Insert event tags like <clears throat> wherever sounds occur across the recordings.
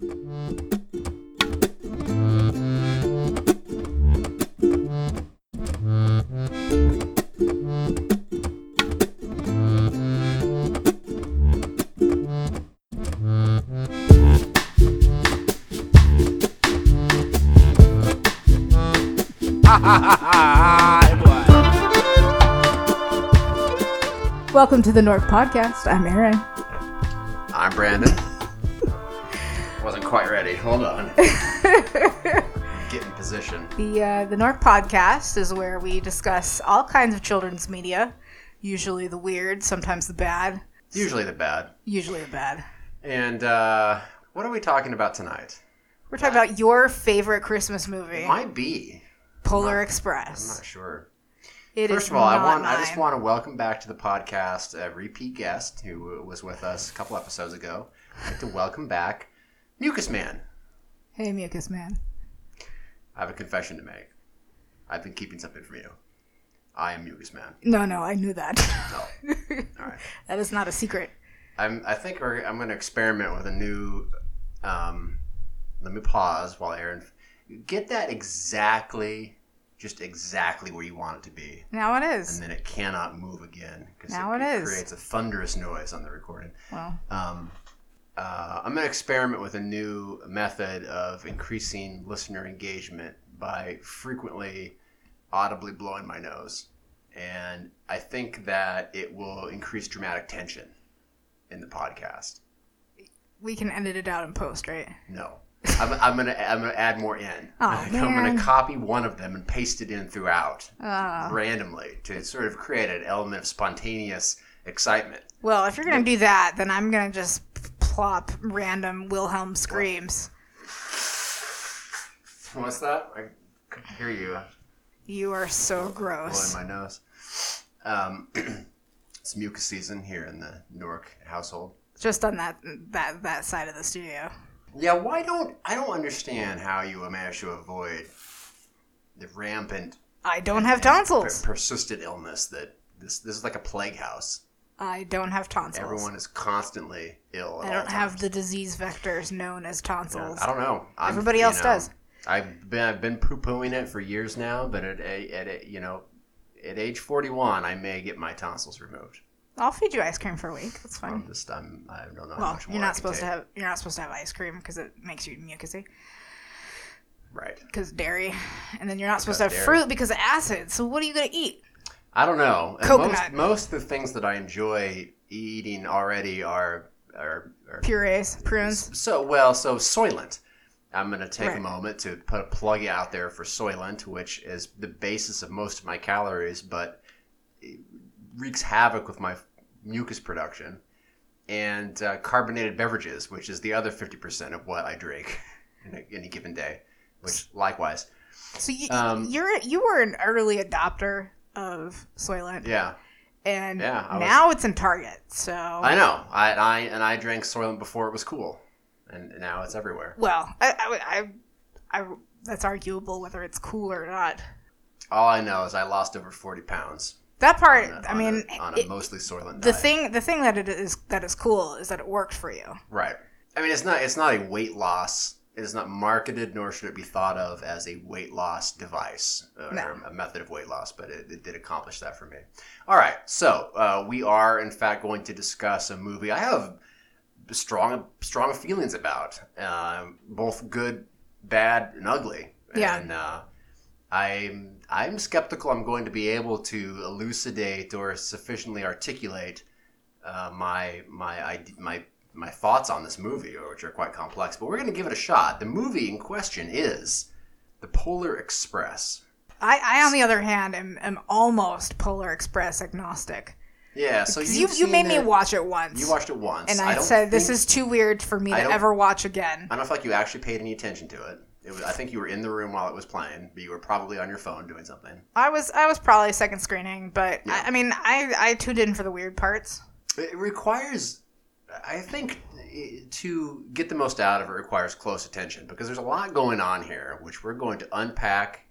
Welcome to the North Podcast. I'm Erin. I'm Brandon. Quite ready. Hold on. <laughs> Get in position. The uh, the North Podcast is where we discuss all kinds of children's media, usually the weird, sometimes the bad, Usually the bad. usually the bad. And uh, what are we talking about tonight? We're talking about your favorite Christmas movie, Might be. Polar Express. I'm not sure. It First of all, I not want I just want to welcome back to the podcast a repeat guest who was with us a couple episodes ago. I'd like to welcome back Mucus Man. Hey, Mucus Man. I have a confession to make. I've been keeping something from you. I am Mucus Man. No, no, I knew that. No. All right. <laughs> that is not a secret. I'm, I think we're, I'm going to experiment with a new. Um, let me pause while Erin. Get that exactly, just exactly where you want it to be. Now it is. And then it cannot move again. Because Now it is. creates a thunderous noise on the recording. Well, Um, uh, I'm going to experiment with a new method of increasing listener engagement by frequently audibly blowing my nose. And I think that it will increase dramatic tension in the podcast. we can edit it out in post, right? No. I'm, I'm gonna I'm gonna add more in. Oh, <laughs> I'm gonna copy one of them and paste it in throughout Uh, randomly to sort of create an element of spontaneous excitement. well, if you're gonna do that, then I'm gonna just plop random Wilhelm screams. What's that? I could hear you. You are so gross. blowing my nose. Um, <clears throat> it's mucus season here in the Newark household. Just on that that that side of the studio. Yeah, why don't I don't understand how you manage to avoid the rampant I don't have per- tonsils. persistent illness that this this is like a plague house. I don't have tonsils. Everyone is constantly ill. At I don't have the disease vectors known as tonsils. I don't know. I'm, Everybody you else know, does. I've been I've been poo pooing it for years now, but at a, at you know at age forty one, I may get my tonsils removed. I'll feed you ice cream for a week. That's fine. I'm just I'm I don't know how well, you're not supposed to have you're not supposed to have ice cream because it makes you mucusy right. because dairy, and then you're not supposed to have Because fruit because of acid. So what are you gonna eat? I don't know. Coconut. Most, most of the things that I enjoy eating already are are, are Purees, prunes. so well. So Soylent. I'm going to take Right. a moment to put a plug out there for Soylent, which is the basis of most of my calories, but wreaks havoc with my mucus production. And uh, carbonated beverages, which is the other 50% of what I drink <laughs> in a, any given day, which likewise. So you, Um, you're you were an early adopter of Soylent, Yeah, and Yeah, I was- now it's in Target. So I know. I, I and I drank Soylent before it was cool, and now it's everywhere. well, I, I, I, I that's arguable whether it's cool or not. All I know is I lost over 40 pounds. That part, a- I mean, a, on a it- mostly Soylent the diet. thing the thing that it is that is cool is that it worked for you. Right. I mean, it's not it's not a weight loss. It is not marketed, nor should it be thought of as a weight loss device or No. a method of weight loss. But it, it did accomplish that for me. All right, so uh, we are in fact going to discuss a movie I have strong strong feelings about, um, both good, bad, and ugly. Yeah. And uh, I'm I'm skeptical I'm going to be able to elucidate or sufficiently articulate uh, my my my my thoughts on this movie, which are quite complex. But we're going to give it a shot. The movie in question is The Polar Express. I, I on the other hand, am, am almost Polar Express agnostic. Yeah, so you you made me watch it once, You watched it once, and I, don't said this is too weird for me I to ever watch again. I don't feel like you actually paid any attention to it. it was, I think you were in the room while it was playing, but you were probably on your phone doing something. I was I was probably second screening, but Yeah. I, I mean I I tuned in for the weird parts. It requires, I think, to get the most out of it requires close attention because there's a lot going on here, which we're going to unpack,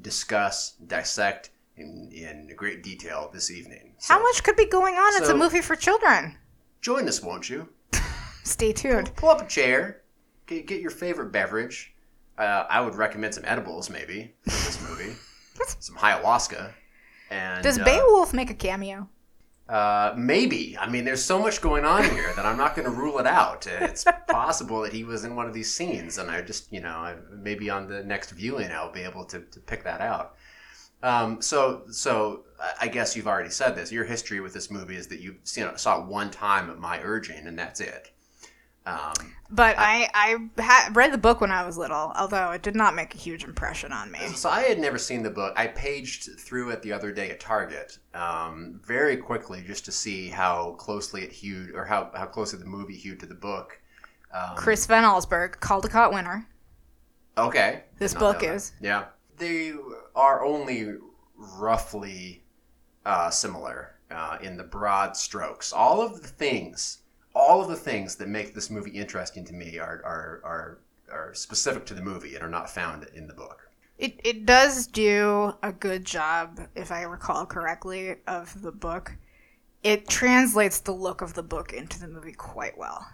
discuss, dissect in, in great detail this evening. So How much could be going on? it's a movie for children. Join us, won't you? <laughs> Stay tuned. Pull up a chair, get, get your favorite beverage. Uh, I would recommend some edibles, maybe, for this movie. <laughs> some ayahuasca. And Does uh, Beowulf make a cameo? Uh, maybe. I mean, there's so much going on here that I'm not going to rule it out. It's <laughs> possible that he was in one of these scenes, and I just, you know, I, maybe on the next viewing I'll be able to, to pick that out. Um, so, so I- I guess you've already said this. Your history with this movie is that you you know, saw it one time at my urging, and that's it. Um, But I I ha- read the book when I was little, although it did not make a huge impression on me. So I had never seen the book. I paged through it the other day at Target um, very quickly just to see how closely it hewed, or how, how closely the movie hewed to the book. Um, Chris Van Allsburg, Caldecott winner. Okay. This book is. Yeah. They are only roughly uh, similar uh, in the broad strokes. All of the things, all of the things that make this movie interesting to me are, are, are, are specific to the movie and are not found in the book. It it does do a good job, if I recall correctly, of the book. It translates the look of the book into the movie quite well.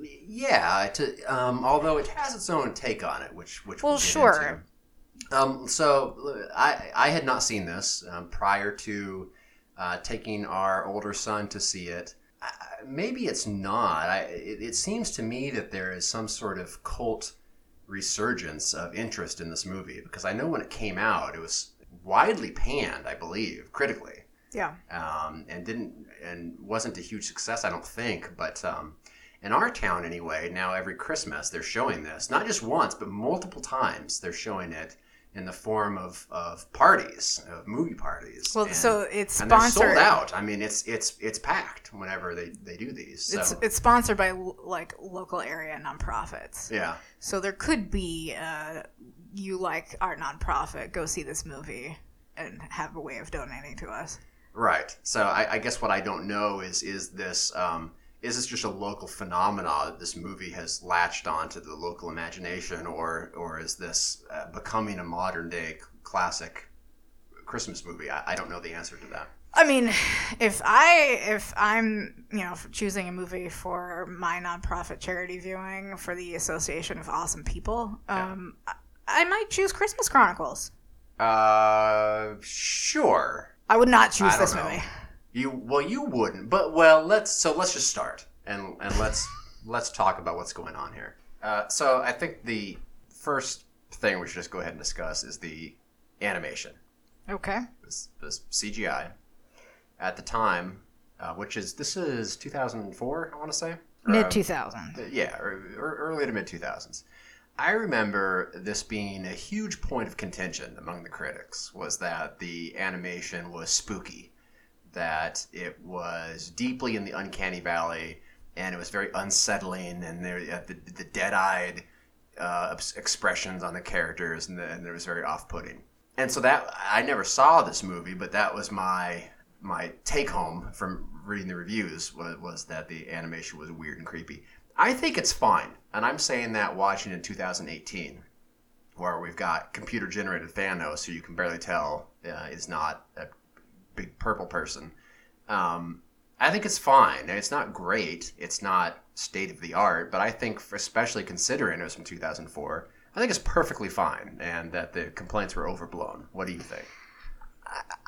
Yeah, to, um, although it has its own take on it, which which Well, we'll sure. Um, so I I had not seen this um, prior to uh, taking our older son to see it. Maybe it's not. I, it, it seems to me that there is some sort of cult resurgence of interest in this movie because I know when it came out, it was widely panned, I believe, critically Yeah. um, and didn't and wasn't a huge success, I don't think. But um, in our town, anyway, now every Christmas they're showing this, not just once, but multiple times. They're showing it in the form of, of parties, of movie parties. Well, And- so it's and they're sold out. I mean, it's it's it's packed whenever they, they do these. So It's it's sponsored by like local area nonprofits. yeah, So there could be uh, you like our nonprofit, go see this movie and have a way of donating to us. right. So I, I guess what I don't know is is this um, is this just a local phenomenon that this movie has latched onto the local imagination, or or is this uh, becoming a modern day classic Christmas movie? I, I don't know the answer to that. I mean, if I if I'm you know choosing a movie for my nonprofit charity viewing for the Association of Awesome People, um, I, I might choose Christmas Chronicles. Uh, sure. I would not choose this know. movie. You well, you wouldn't, but well, let's so let's just start and and let's <laughs> let's talk about what's going on here. Uh, so I think the first thing we should just go ahead and discuss is the animation, Okay. this, this CGI. At the time, uh, which is this is 2004, I want to say Or, Mid um, 2000. yeah, or, or early to mid 2000s. I remember this being a huge point of contention among the critics was that the animation was spooky, that it was deeply in the uncanny valley, and it was very unsettling, and there uh, the, the dead-eyed uh, expressions on the characters, and, the, and it was very off-putting. And so that I never saw this movie, but that was my my take home from reading the reviews was, was that the animation was weird and creepy. I think it's fine, and I'm saying that watching in 2018, where we've got computer generated Thanos, who you can barely tell uh, is not a big purple person. Um, I think it's fine. It's not great. It's not state of the art, but I think, especially considering it was from 2004, I think it's perfectly fine, and that the complaints were overblown. What do you think?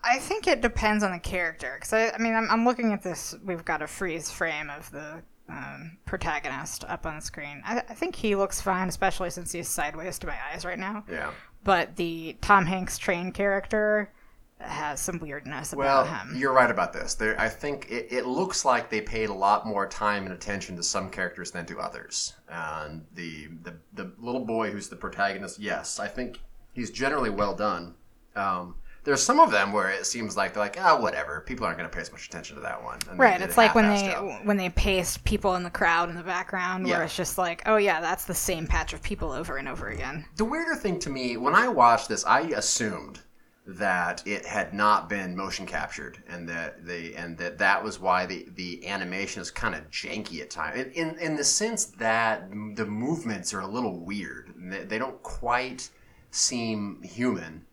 I think it depends on the character. Because, I, I mean, I'm, I'm looking at this. We've got a freeze frame of the um, protagonist up on the screen. I, I think he looks fine, especially since he's sideways to my eyes right now. Yeah. But the Tom Hanks train character has some weirdness Well, about him. you're right about this. There, I think it, it looks like they paid a lot more time and attention to some characters than to others. And the, the the little boy who's the protagonist, yes, I think he's generally well done. Um, there's some of them where it seems like they're like, ah, whatever. People aren't going to pay as much attention to that one. And Right, it's like when they out. when they paste people in the crowd in the background, where Yeah. it's just like, oh yeah, that's the same patch of people over and over again. The weirder thing to me, when I watched this, I assumed that it had not been motion captured, and that the and that that was why the the animation is kind of janky at times. In, in the sense that the movements are a little weird. They, they don't quite seem human.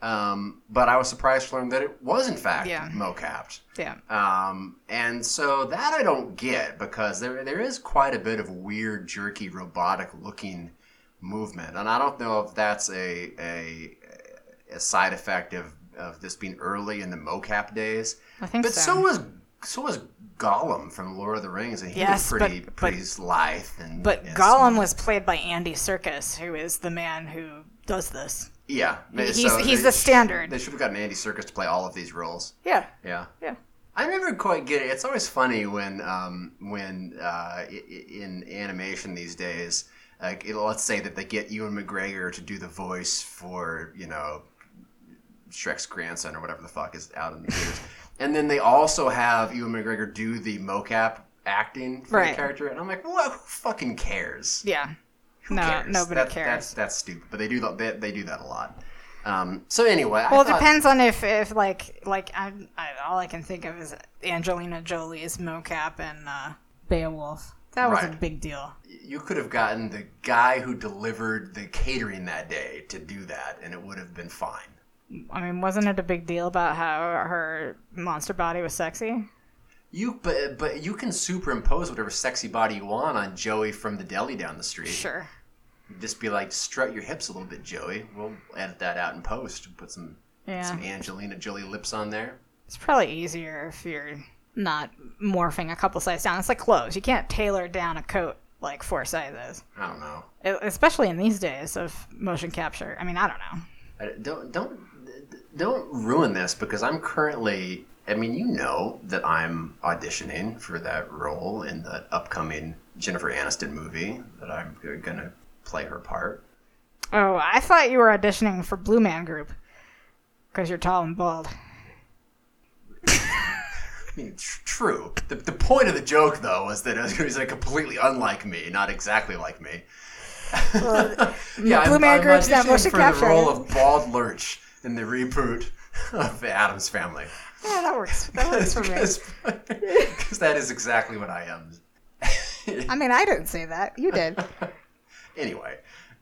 Um, but I was surprised to learn that it was in fact Yeah. mocapped. Yeah. Um, and so that I don't get because there there is quite a bit of weird, jerky, robotic looking movement, and I don't know if that's a a, a side effect of, of this being early in the mocap days. I think But so. so was so was Gollum from Lord of the Rings, and he Yes, was but- pretty but- pretty lithe and But Gollum was played by Andy Serkis, who is the man who does this. yeah. He's so he's they the standard. They should have gotten Andy Serkis to play all of these roles. Yeah. Yeah. Yeah. I never quite get it. It's always funny when um, when uh, in animation these days, like let's say that they get Ewan McGregor to do the voice for you know Shrek's grandson or whatever the fuck is out in the theaters, and then they also have Ewan McGregor do the mocap acting for Right. the character, and I'm like, what? Who fucking cares? Yeah. Who no, cares? nobody That- cares. That's that's stupid, but they do that. They, they do that a lot. Um, so anyway, well, I it thought- depends on if, if like like I, I all I can think of is Angelina Jolie's mocap and uh, Beowulf. That was a big deal. you could have gotten the guy who delivered the catering that day to do that, and it would have been fine. I mean, wasn't it a big deal about how her monster body was sexy? You, but but you can superimpose whatever sexy body you want on Joey from the deli down the street. Sure. Just be like, strut your hips a little bit, Joey. We'll edit that out in post and put some Yeah. some Angelina Jolie lips on there. It's probably easier if you're not morphing a couple sizes down. It's like clothes. You can't tailor down a coat like four sizes, I don't know. E- especially in these days of motion capture. I mean, I don't know. I- Don't don't don't ruin this because I'm currently. I mean, you know that I'm auditioning for that role in the upcoming Jennifer Aniston movie that I'm going to play her part. Oh, I thought you were auditioning for Blue Man Group because you're tall and bald. I mean, tr- true. The, the point of the joke, though, was that uh, <laughs> it was like completely unlike me, not exactly like me. <laughs> yeah, Blue Man Group's not auditioning motion for capture. the role of Bald Lurch in the reboot of the Addams Family. Yeah, that works. <laughs> That works for me. Because that is exactly what I am. I mean, I didn't say that. You did. <laughs> anyway,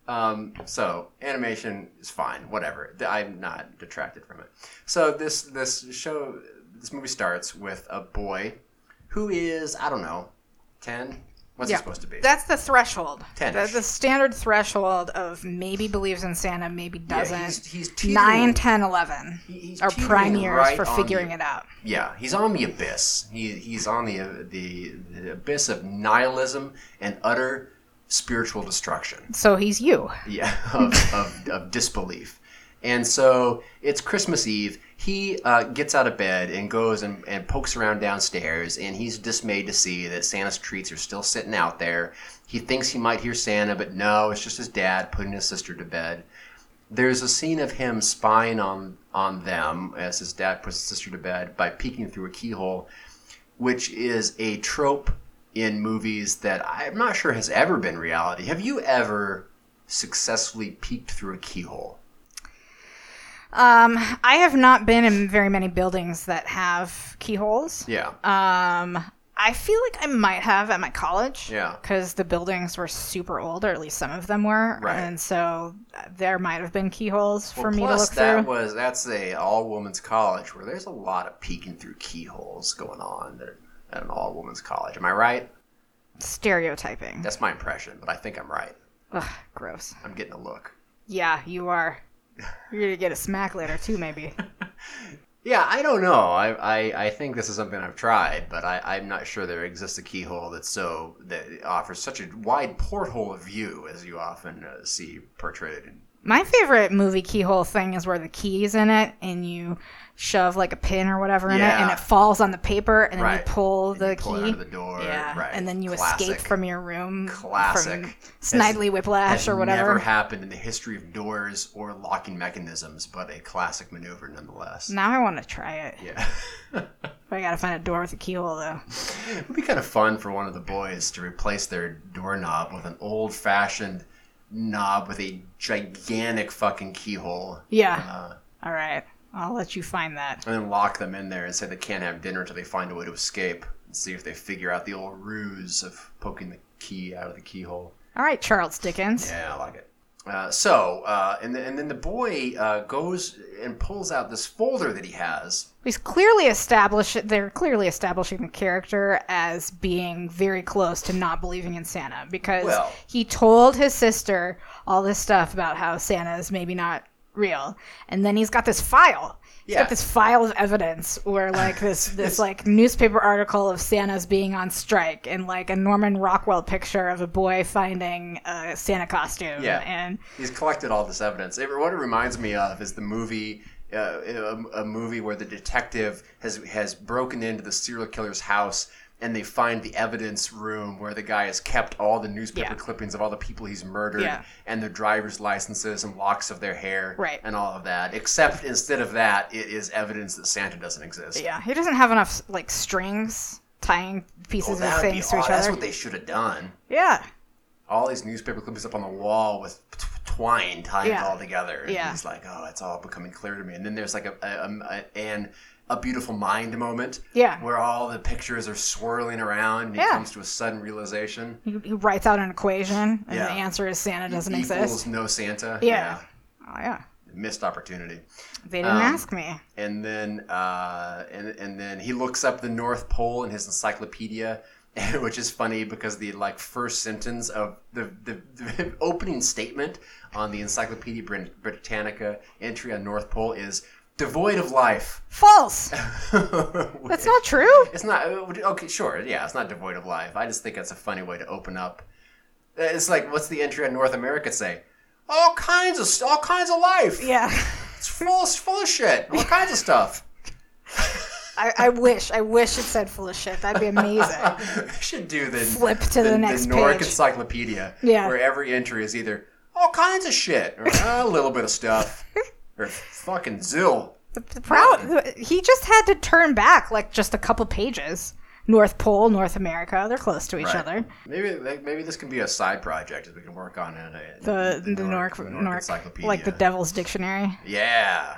um, so animation is fine, whatever. I'm not detracted from it. So this this show, this movie starts with a boy who is I don't know, ten. What's he supposed to be? That's the threshold. The, Ten-ish. the standard threshold of maybe believes in Santa, maybe doesn't. he's- he's teetering- 9, 10, 11 he's are prime years right for figuring the- it out. Yeah, he's on the abyss. He he's on the the, the abyss of nihilism and utter spiritual destruction. So he's you. Yeah, <laughs> of, of, of disbelief. And so it's Christmas Eve. He uh, gets out of bed and goes and, and pokes around downstairs, and he's dismayed to see that Santa's treats are still sitting out there. He thinks he might hear Santa, but no, it's just his dad putting his sister to bed. There's a scene of him spying on on them as his dad puts his sister to bed by peeking through a keyhole, which is a trope in movies that I'm not sure has ever been reality. Have you ever successfully peeked through a keyhole? Um, I have not been in very many buildings that have keyholes. Yeah. Um, I feel like I might have at my college. Yeah. Because the buildings were super old, or at least some of them were. Right. And so uh, there might have been keyholes for Well, me to look that through. was that's a all women's college where there's a lot of peeking through keyholes going on at, at an all women's college. Am I right? Stereotyping. That's my impression, but I think I'm right. Ugh, gross. I'm getting a look. Yeah, you are. <laughs> You're gonna get a smack later too, maybe. <laughs> Yeah, I don't know. I, I, I think this is something I've tried, but I, I'm not sure there exists a keyhole that's so that offers such a wide porthole of view as you often uh, see portrayed. In, My favorite movie keyhole thing is where the key is in it and you shove like a pin or whatever in it and it falls on the paper and then Right. you pull the you pull key. out of the door, Yeah. right. And then you Classic. escape from your room Classic. from Snidely Whiplash has or whatever. Never happened in the history of doors or locking mechanisms, but a classic maneuver nonetheless. Now I want to try it. Yeah. <laughs> But I gotta find a door with a keyhole though. it would be kind of fun for one of the boys to replace their doorknob with an old-fashioned knob with a gigantic fucking keyhole. Yeah. Uh, All right. I'll let you find that. and then lock them in there and say they can't have dinner until they find a way to escape and see if they figure out the old ruse of poking the key out of the keyhole. All right, Charles Dickens. Yeah, I like it. Uh, so, uh, and, then, and then the boy uh, goes and pulls out this folder that he has. He's clearly established. They're clearly establishing the character as being very close to not believing in Santa because Well- he told his sister all this stuff about how Santa is maybe not real, and then he's got this file. He's Yeah. got this file of evidence where like this <laughs> this like newspaper article of Santa's being on strike and like a Norman Rockwell picture of a boy finding a Santa costume. Yeah. and He's collected all this evidence. It, what it reminds me of is the movie, uh, a, a movie where the detective has has broken into the serial killer's house and they find the evidence room where the guy has kept all the newspaper Yeah. clippings of all the people he's murdered Yeah. and their driver's licenses and locks of their hair Right. and all of that. Except instead of that, it is evidence that Santa doesn't exist. yeah, he doesn't have enough like strings tying Oh, pieces of that be things to each That's other. what they should have done. yeah. all these newspaper clippings up on the wall with twine tying Yeah. it all together. And Yeah. he's like, oh, it's all becoming clear to me. And then there's like a, a, a and a beautiful mind moment. Yeah. Where all the pictures are swirling around and he Yeah. comes to a sudden realization. He, he writes out an equation, and Yeah. the answer is Santa doesn't exist. equals exist. no Santa. Yeah. Oh yeah, Missed opportunity. they didn't Um, ask me. and then uh, and, and then he looks up the North Pole in his encyclopedia, <laughs> which is funny because the like first sentence of the, the, the <laughs> opening statement on the Encyclopedia Brit- Britannica entry on North Pole is devoid of life. False. <laughs> That's not true. It's not okay. Sure, yeah, it's not devoid of life. I just think that's a funny way to open up. It's like what's the entry on North America say? All kinds of all kinds of life. Yeah. It's full, it's full of shit. All kinds of stuff. <laughs> I, I wish. I wish it said full of shit. That'd be amazing. <laughs> we should do the Flip to the next Nordic page. Encyclopedia, Yeah. where every entry is either all kinds of shit or "Ah, a little bit of stuff or fucking zill. The, the proud. He just had to turn back like just a couple pages. North Pole, North America. They're close to each Right. other. Maybe maybe this can be a side project that we can work on in a, The the, Nordic Nork, Encyclopedia. like the Devil's Dictionary. Yeah.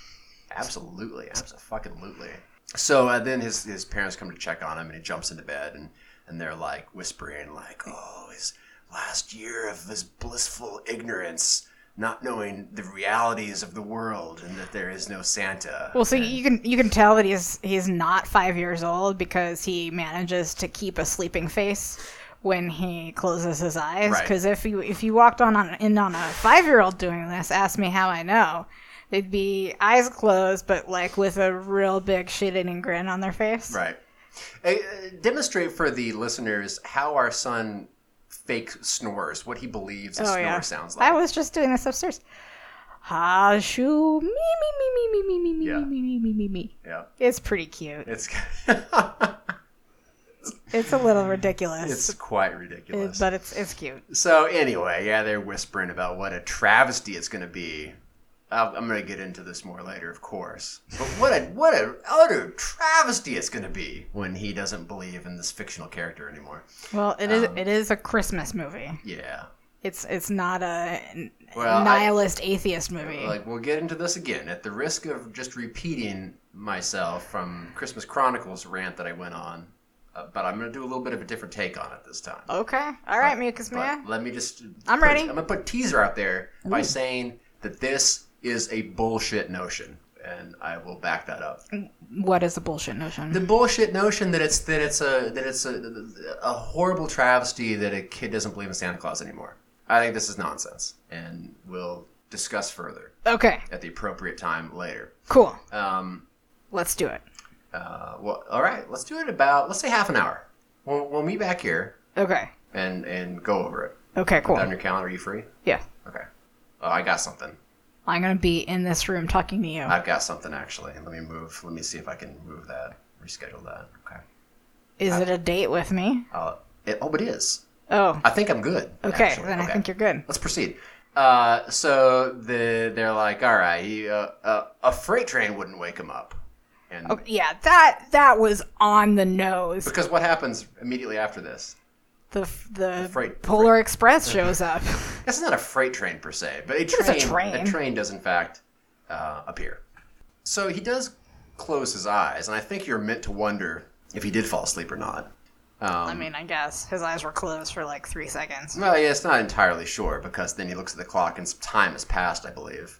<laughs> absolutely. Absolutely. So uh, then his, his parents come to check on him and he jumps into bed and, and they're like whispering like, oh, his last year of his blissful ignorance, not knowing the realities of the world and that there is no Santa. Well, so you can you can tell that he's he's not five years old because he manages to keep a sleeping face when he closes his eyes. Right. Because if you if you walked on, on in on a five year old doing this, ask me how I know. They'd be eyes closed, but like with a real big shit-eating grin on their face. Right. Uh, demonstrate for the listeners how our son fake snores, what he believes a Oh snore yeah. sounds like. I was just doing this upstairs. Ha shoo me me me me me me me Yeah. me me me me me. yeah. It's pretty cute. It's It's a little ridiculous, it's quite it- ridiculous. but it's it's cute. So anyway, yeah, they're whispering about what a travesty it's going to be. I'll, I'm going to get into this more later, of course. But what a what a utter travesty it's going to be when he doesn't believe in this fictional character anymore. Well, it is Um, it is a Christmas movie. Yeah, It's it's not a Well, I- nihilist atheist movie. like we'll get into this again at the risk of just repeating myself from Christmas Chronicles rant that I went on. Uh, but I'm going to do a little bit of a different take on it this time. okay, all right, Mucus Mia. let me just. I'm put- ready. I'm gonna put teaser out there by saying that this is a bullshit notion, and I will back that up. What is the bullshit notion? The bullshit notion that it's that it's a that it's a, a horrible travesty that a kid doesn't believe in Santa Claus anymore. I think this is nonsense, and we'll discuss further okay, at the appropriate time later. cool. Um, Let's do it. uh, well, all right, let's do it about let's say half an hour. We'll, we'll meet back here Okay. and and go over it. Okay, cool. On your calendar, are you free? Yeah, Okay. Oh, I got something. I'm gonna be in this room talking to you. I've got something actually. Let me move. Let me see if I can move that. Reschedule that. Okay. Is it a date with me? Uh, it, oh, it is. Oh, I think I'm good. okay. actually. Then I think you're good. Let's proceed. Uh, so the they're like, all right, he, uh, uh, a freight train wouldn't wake him up, and Oh, yeah, that that was on the nose. because what happens immediately after this? The the, freight- Polar Express <laughs> shows up. Is not a freight train per se, but a it's a train. train. A train does in fact uh, appear. So he does close his eyes, and I think you're meant to wonder if he did fall asleep or not. Um, I mean, I guess his eyes were closed for like three seconds. well, yeah, it's not entirely sure because then he looks at the clock and some time has passed, I believe.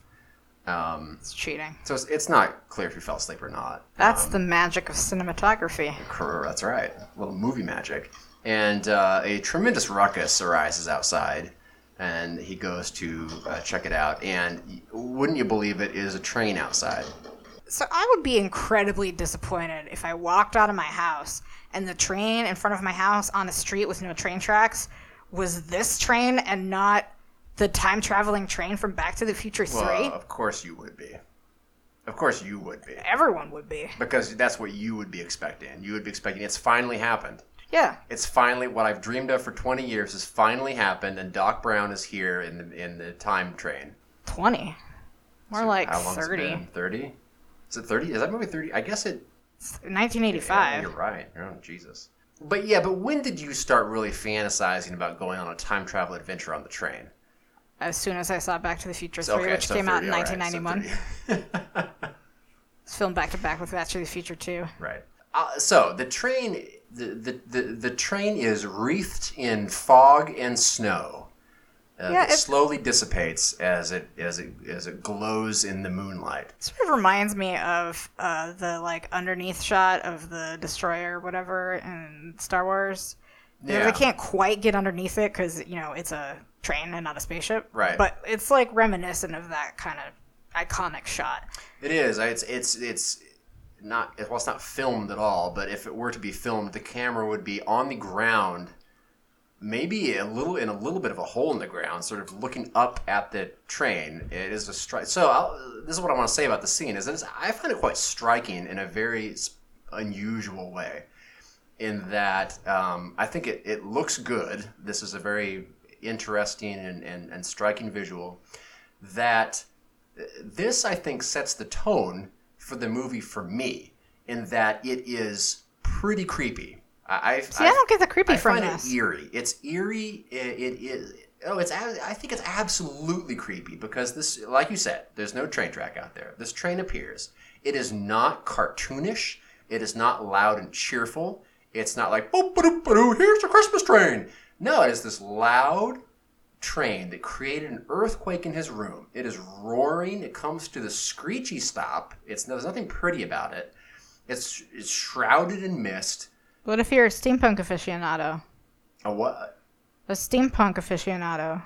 Um, It's cheating. so it's, it's not clear if he fell asleep or not. That's Um, the magic of cinematography. That's right. A little movie magic. And uh, a tremendous ruckus arises outside, and he goes to uh, check it out. And wouldn't you believe it is a train outside? So I would be incredibly disappointed if I walked out of my house and the train in front of my house on a street with no train tracks was this train and not the time traveling train from Back to the Future 3. Well, of course you would be. Of course you would be. Everyone would be. Because that's what you would be expecting. You would be expecting it's finally happened. Yeah. It's finally what I've dreamed of for 20 years has finally happened, and Doc Brown is here in the in the time train. 20. More like How long's it 30. been? 30? Is it 30? Is that movie 30? I guess it. It's Yeah, 1985. you're right. Oh, Jesus. But yeah, but when did you start really fantasizing about going on a time travel adventure on the train? as soon as I saw Back to the Future 3, Okay, which so came out in 30, all right, so 1991. 30. <laughs> It's filmed back to back with Back to the Future 2. Right. Uh, so the train, the, the, the, train is wreathed in fog and snow. Uh, Yeah, it- slowly dissipates as it as it as it glows in the moonlight. sort of reminds me of uh, the like underneath shot of the destroyer or whatever in Star Wars. You know, Yeah. they can't quite get underneath it because you know it's a train and not a spaceship. Right. But it's like reminiscent of that kind of iconic shot. It is. It's it's it's not well. It's not filmed at all. But if it were to be filmed, the camera would be on the ground, maybe a little in a little bit of a hole in the ground, sort of looking up at the train. It is a strike. So I'll, this is what I want to say about the scene. Is that I find it quite striking in a very unusual way. In that um, I think it, it looks good. This is a very interesting and, and, and striking visual. That this I think sets the tone for the movie for me in that it is pretty creepy. I, See, I, don't get the creepy I from find this. it eerie. It's eerie. It, it is. Oh, it's. I think it's absolutely creepy because this, like you said, there's no train track out there. This train appears. It is not cartoonish. It is not loud and cheerful. It's not like boop ba doop here's the Christmas train. No, it is this loud train that created an earthquake in his room. It is roaring. It comes to the screechy stop. It's there's nothing pretty about it. It's it's shrouded in mist. What if you're a steampunk aficionado? A what? A steampunk aficionado.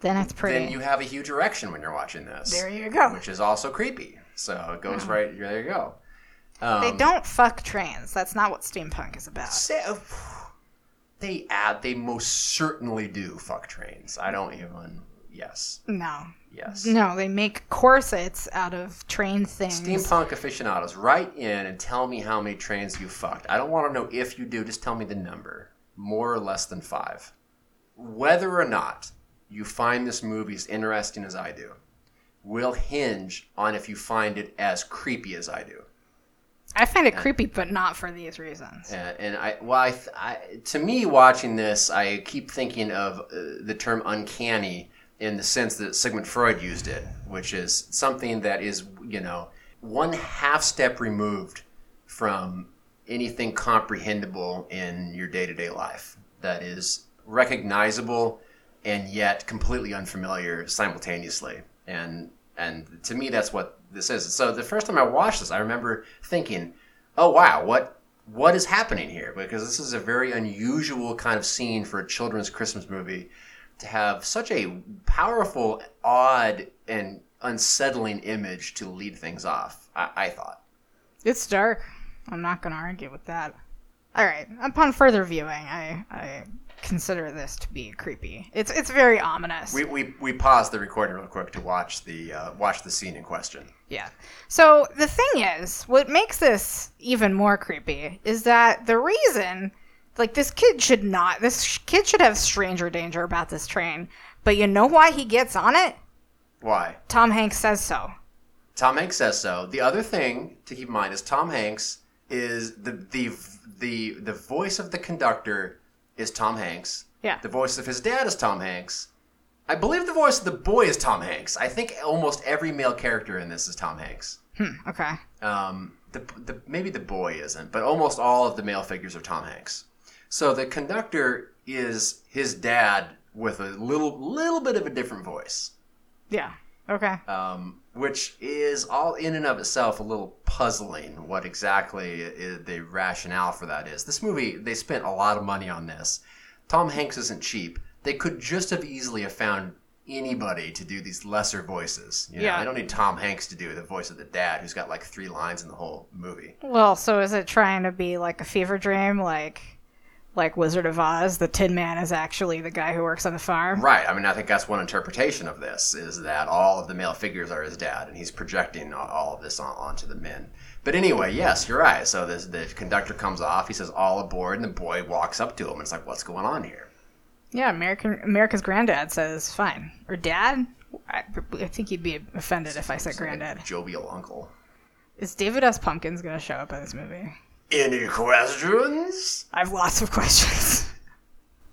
Then it's pretty. Then you have a huge erection when you're watching this. there you go. Which is also creepy. So it goes right there. You go. Um, they don't fuck trains. That's not what steampunk is about. Say, they add. They most certainly do fuck trains. I don't even. Yes. No. Yes. No, they make corsets out of train things. Steampunk aficionados, write in and tell me how many trains you fucked. I don't want to know if you do, just tell me the number. More or less than five. Whether or not you find this movie as interesting as I do will hinge on if you find it as creepy as I do. I find it creepy, but not for these reasons. And, and I, well, I, th- I, to me, watching this, I keep thinking of uh, the term uncanny in the sense that Sigmund Freud used it, which is something that is, you know, one half step removed from anything comprehensible in your day to day life that is recognizable and yet completely unfamiliar simultaneously. And and to me, that's what this is. So the first time I watched this, I remember thinking, "Oh wow, what what is happening here?" Because this is a very unusual kind of scene for a children's Christmas movie to have such a powerful, odd, and unsettling image to lead things off. I, I thought. It's dark. I'm not going to argue with that. All right. Upon further viewing, I, I consider this to be creepy. It's it's very ominous. We, we, we paused the recording real quick to watch the uh, watch the scene in question. Yeah. So the thing is, what makes this even more creepy is that the reason, like, this kid should not, this sh- kid should have stranger danger about this train. But you know why he gets on it? Why? Tom Hanks says so. Tom Hanks says so. The other thing to keep in mind is Tom Hanks is the the the the voice of the conductor is Tom Hanks. Yeah. The voice of his dad is Tom Hanks. I believe the voice of the boy is Tom Hanks. I think almost every male character in this is Tom Hanks. Hmm, okay. Um, the, the maybe the boy isn't, but almost all of the male figures are Tom Hanks. So the conductor is his dad with a little little bit of a different voice, Yeah. Okay. um, which is all in and of itself a little puzzling. What exactly the rationale for that is? This movie they spent a lot of money on this. Tom Hanks isn't cheap. They could just have easily have found anybody to do these lesser voices. You know, Yeah. they don't need Tom Hanks to do the voice of the dad, who's got like three lines in the whole movie. Well, so is it trying to be like a fever dream, like like Wizard of Oz? The Tin Man is actually the guy who works on the farm. Right. I mean, I think that's one interpretation of this is that all of the male figures are his dad, and he's projecting all- of this on, onto the men. But anyway, yes, you're right. So this, the conductor comes off. He says, "All aboard," and the boy walks up to him. and It's like, "What's going on here?" Yeah, American America's granddad says fine, or dad. I, I think he'd be offended if I said granddad. Jovial uncle. Is David S. Pumpkins gonna show up in this movie? Any questions? I have lots of questions.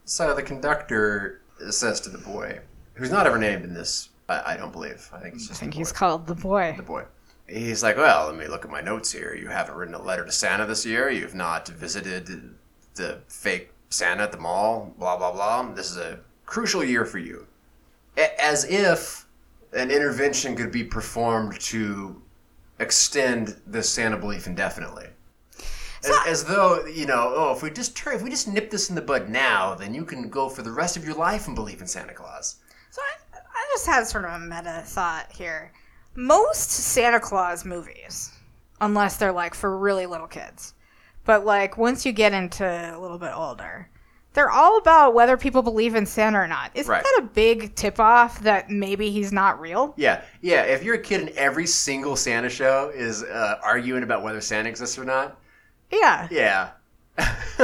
So the conductor says to the boy, who's not ever named in this, I, I don't believe. I think it's I just think the he's boy. called the boy. the boy. He's like, well, let me look at my notes here. You haven't written a letter to Santa this year. You've not visited the fake Santa at the mall. Blah blah blah. This is a crucial year for you. A- As if an intervention could be performed to extend the Santa belief indefinitely. As, as though you know, oh, if we just turn, if we just nip this in the bud now, then you can go for the rest of your life and believe in Santa Claus. So I, I just had sort of a meta thought here. Most Santa Claus movies, unless they're like for really little kids, but like once you get into a little bit older, they're all about whether people believe in Santa or not. Isn't Right. that a big tip off that maybe he's not real? Yeah, yeah. If you're a kid and every single Santa show is uh, arguing about whether Santa exists or not, Yeah. yeah, <laughs>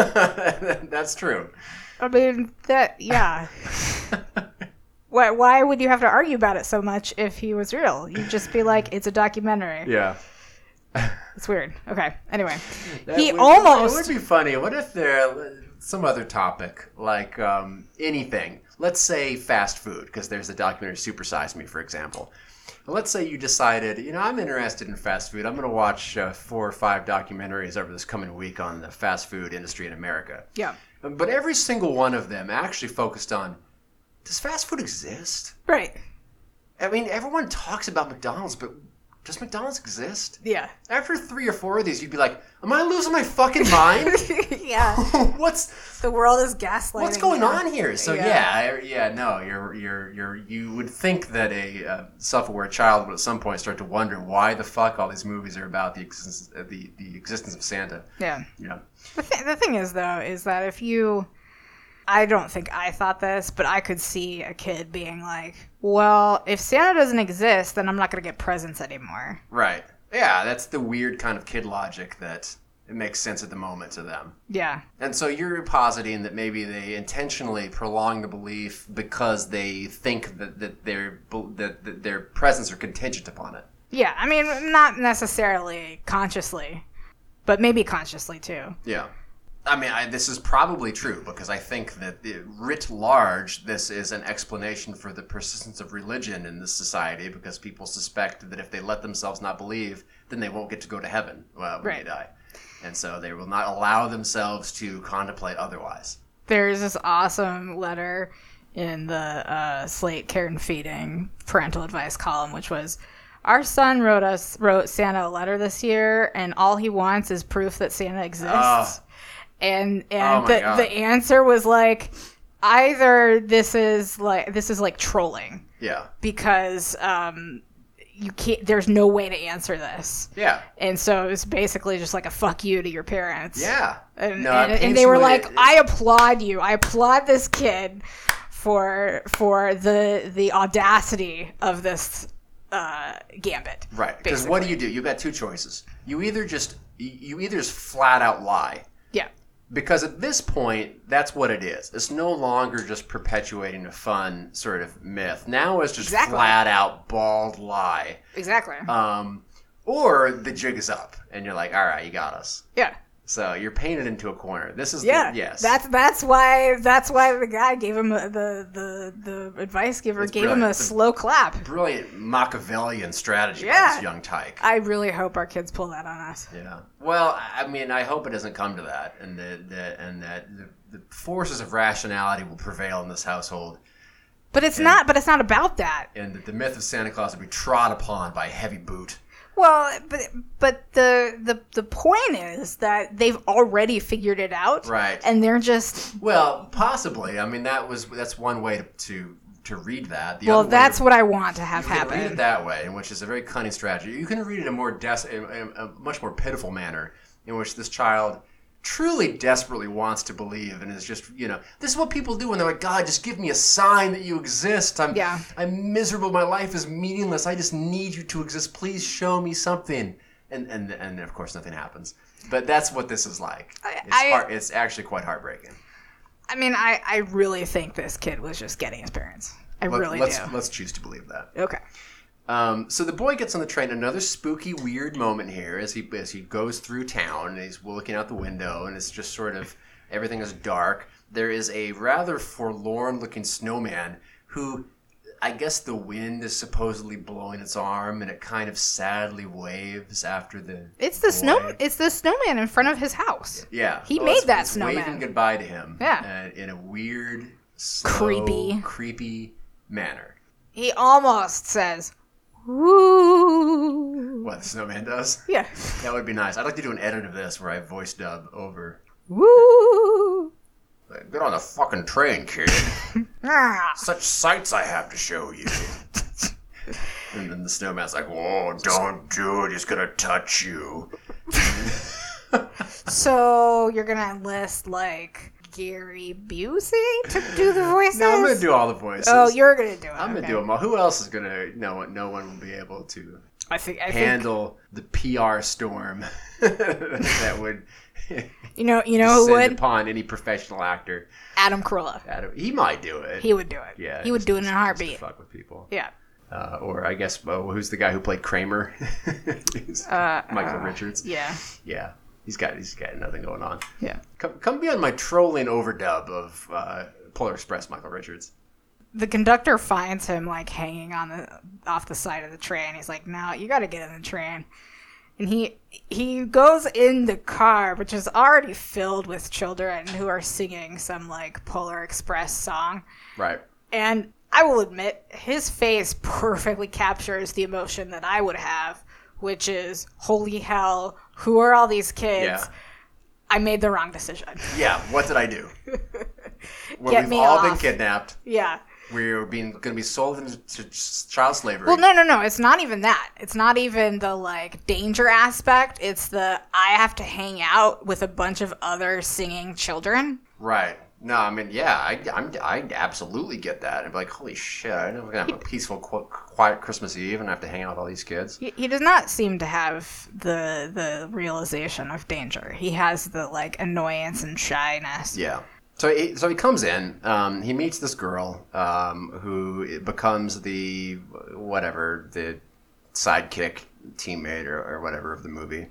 that's true. I mean, that, yeah. <laughs> why, why would you have to argue about it so much if he was real? You'd just be like, it's a documentary. Yeah. It's weird. Okay. Anyway, That he would- almost. It would be funny. What if there some other topic like um, anything? Let's say fast food, because there's the documentary Supersize Me, for example. Let's say you decided, you know, I'm interested in fast food. I'm going to watch uh, four or five documentaries over this coming week on the fast food industry in America. yeah. But every single one of them actually focused on does fast food exist? Right. I mean, everyone talks about McDonald's, but does McDonald's exist? Yeah. After three or four of these, you'd be like, "Am I losing my fucking mind? <laughs> yeah. <laughs> what's The world is gaslighting. what's going on here?" So Yeah. yeah, I, yeah, no, you're you're you're you would think that a uh, self-aware child would at some point start to wonder why the fuck all these movies are about the existence uh, the the existence of Santa. Yeah. Yeah, The, th- the thing is, though, is that if you. I don't think I thought this, but I could see a kid being like, well, if Santa doesn't exist, then I'm not going to get presents anymore. right. Yeah, that's the weird kind of kid logic that it makes sense at the moment to them. Yeah. And so you're positing that maybe they intentionally prolong the belief because they think that, that their that, that their presence are contingent upon it. Yeah. I mean, not necessarily consciously, but maybe consciously too. Yeah. I mean, I, this is probably true because I think that the, writ large, this is an explanation for the persistence of religion in this society because people suspect that if they let themselves not believe, then they won't get to go to heaven uh, when Right. they die. And so they will not allow themselves to contemplate otherwise. There's this awesome letter in the uh, Slate Care and Feeding parental advice column, which was, "Our son wrote us wrote Santa a letter this year, and all he wants is proof that Santa exists." Ah. And Oh and my the God. the answer was like, either this is like this is like trolling Yeah. because um, you can't. There's no way to answer this. Yeah. And so it was basically just like a fuck you to your parents. Yeah. And, No, and, and they were like, I applaud you. I applaud this kid for for the the audacity of this uh, gambit. Right. Because what do you do? You've got two choices. You either just you either just flat out lie. Yeah. Because at this point, that's what it is. It's no longer just perpetuating a fun sort of myth. Now it's just Exactly. flat out bald lie. Exactly. Um, or the jig is up, and you're like, all right, you got us. yeah. So you're painted into a corner. This is Yeah. the, yes. That's that's why that's why the guy gave him a, the the the advice giver It's gave him a brilliant. slow clap. brilliant Machiavellian strategy by this young tyke. I really hope our kids pull that on us. Yeah. Well, I mean, I hope it doesn't come to that, and that, that and that the, the forces of rationality will prevail in this household, But it's not. But it's not about that. and that the myth of Santa Claus will be trod upon by a heavy boot. Well, but but the the the point is that they've already figured it out, Right. And they're just Well, possibly. I mean, that was that's one way to to, to read that. The well, that's to- what I want to have You can read it that way, which is a very cunning strategy. You can read it in a more des- in in a much more pitiful manner, in which this child truly desperately wants to believe and is just you know this is what people do when they're like God just give me a sign that you exist. I'm Yeah. I'm miserable. My life is meaningless. I just need you to exist. Please show me something. And and and of course nothing happens. But that's what this is like. It's I- heart, it's actually quite heartbreaking. I mean, I I really think this kid was just getting his parents. I Let, really let's do. let's choose to believe that. Okay. Um, so the boy gets on the train. Another spooky, weird moment here as he as he goes through town and he's looking out the window and it's just sort of everything is dark. There is a rather forlorn-looking snowman who, I guess, the wind is supposedly blowing its arm and it kind of sadly waves after the. It's the boy. snow. It's the snowman in front of his house. Yeah, He Oh, made that it's snowman. Waving goodbye to him. Yeah. uh, in a weird, slow, Creepy. creepy manner. He almost says, "Woo." What the snowman does. Yeah. That would be nice. I'd like to do an edit of this where I voice dub over. Woo. Like, Get on the fucking train, kid. <laughs> Ah. Such sights I have to show you. and then the snowman's like, "Whoa, don't do it. He's gonna touch you." <laughs> So you're gonna enlist like Gary Busey to do the voices? <laughs> No, I'm gonna do all the voices. Oh, you're gonna do it. I'm gonna okay. do them all. Who else is gonna? No one. No one will be able to I think. I think. handle the PR storm <laughs> that would You know. You know who would? upon any professional actor. Adam Carolla. Adam, he might do it. He would do it. yeah, He would just- do it in a just- just to heartbeat. fuck with people. Yeah. uh, or I guess well, who's the guy who played Kramer? <laughs> Uh, Michael uh, Richards. Yeah. Yeah, he's got he's got nothing going on. Yeah. Come, come be on my trolling overdub of uh, Polar Express, Michael Richards. The conductor finds him like hanging on the off the side of the train. He's like, "No, you got to get in the train." And he he goes in the car, which is already filled with children who are singing some like Polar Express song. Right. And I will admit, his face perfectly captures the emotion that I would have, which is, holy hell, who are all these kids? Yeah. I made the wrong decision. Yeah. What did I do? <laughs> Well, Get we've me all been off. kidnapped. yeah. We're being going to be sold into child slavery. Well, no, no, no. It's not even that. It's not even the like danger aspect. It's the I have to hang out with a bunch of other singing children. Right. No, I mean, yeah, I, I'm, I absolutely get that. I'm like, holy shit, I know we're gonna have a peaceful, qu- quiet Christmas Eve, and I have to hang out with all these kids. He, he does not seem to have the the realization of danger. He has the like annoyance and shyness. Yeah. So he, so he comes in. Um, he meets this girl um, who becomes the whatever the sidekick teammate or, or whatever of the movie.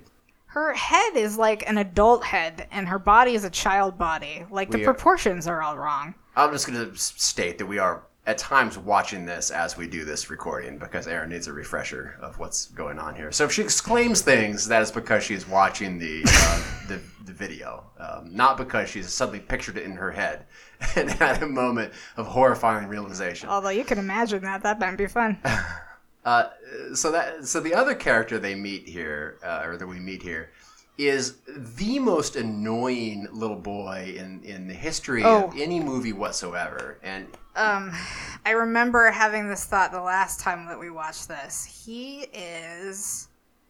Her head is like an adult head, and her body is a child body. Like the We are- proportions are all wrong. I'm just going to state that we are at times watching this as we do this recording because Erin needs a refresher of what's going on here. So if she exclaims things, that is because she's watching the uh, the, the video, um, not because she's suddenly pictured it in her head <laughs> and had a moment of horrifying realization. Although you can imagine that that might be fun. <laughs> Uh, so that so the other character they meet here, uh, or that we meet here, is the most annoying little boy in in the history Oh. of any movie whatsoever. And Um, I remember having this thought the last time that we watched this. He is.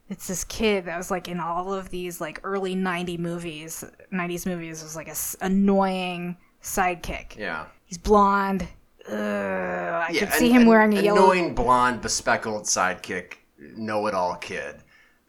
It's this kid that was like in all of these like early 90 movies. 90s movies was like a s- annoying sidekick. yeah, He's blonde. Ugh, I yeah, could see an- him an wearing a yellow. annoying blonde bespeckled sidekick, know-it-all kid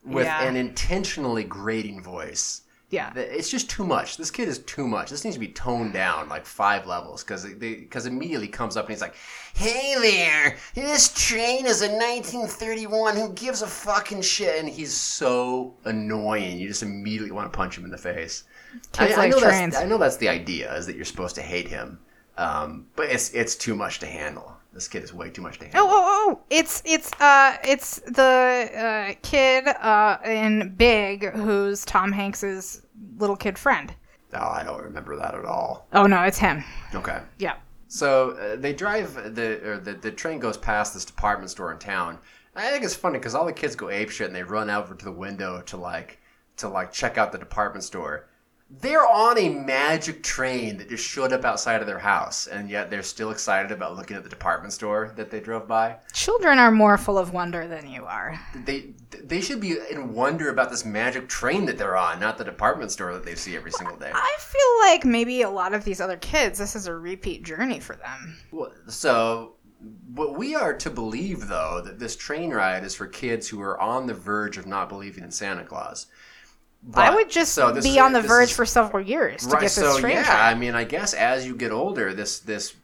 with Yeah. an intentionally grating voice Yeah. It's just too much. This kid is too much. This needs to be toned down like five levels because because immediately comes up and he's like, "Hey there, this train is a 1931. Who gives a fucking shit?" And he's so annoying. You just immediately want to punch him in the face. Kids I, I know trains. That's, I know that's the idea is that you're supposed to hate him, um, but it's it's too much to handle. This kid is way too much to handle. Oh, oh, oh! It's it's uh it's the uh, kid uh in Big who's Tom Hanks's little kid friend. Oh, I don't remember that at all. Oh no, it's him. Okay. Yeah. So uh, they drive the or the the train goes past this department store in town. I think it's funny because all the kids go ape shit and they run over to the window to like to like check out the department store. They're on a magic train that just showed up outside of their house, and yet they're still excited about looking at the department store that they drove by. Children are more full of wonder than you are. They they should be in wonder about this magic train that they're on, not the department store that they see every single day. I feel like maybe a lot of these other kids, this is a repeat journey for them. So, what we are to believe, though, that this train ride is for kids who are on the verge of not believing in Santa Claus. I would just so be is- on the verge is- for several years to right. get this So train yeah, I mean, I guess as you get older, this this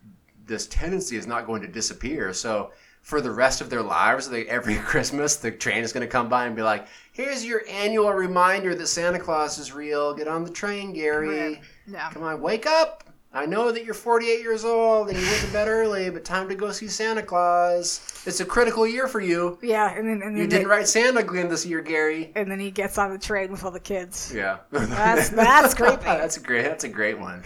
this tendency is not going to disappear. So for the rest of their lives, they, every <laughs> Christmas, the train is going to come by and be like, "Here's your annual reminder that Santa Claus is real. Get on the train, Gary." Yeah. Come on, wake up! I know that you're 48 years old and you went to bed early, but time to go see Santa Claus. It's a critical year for you. Yeah, and then and You didn't they- write Santa again this year, Gary. and then he gets on the train with all the kids. Yeah, That's- that's <laughs> creepy. that's a great. That's a great one.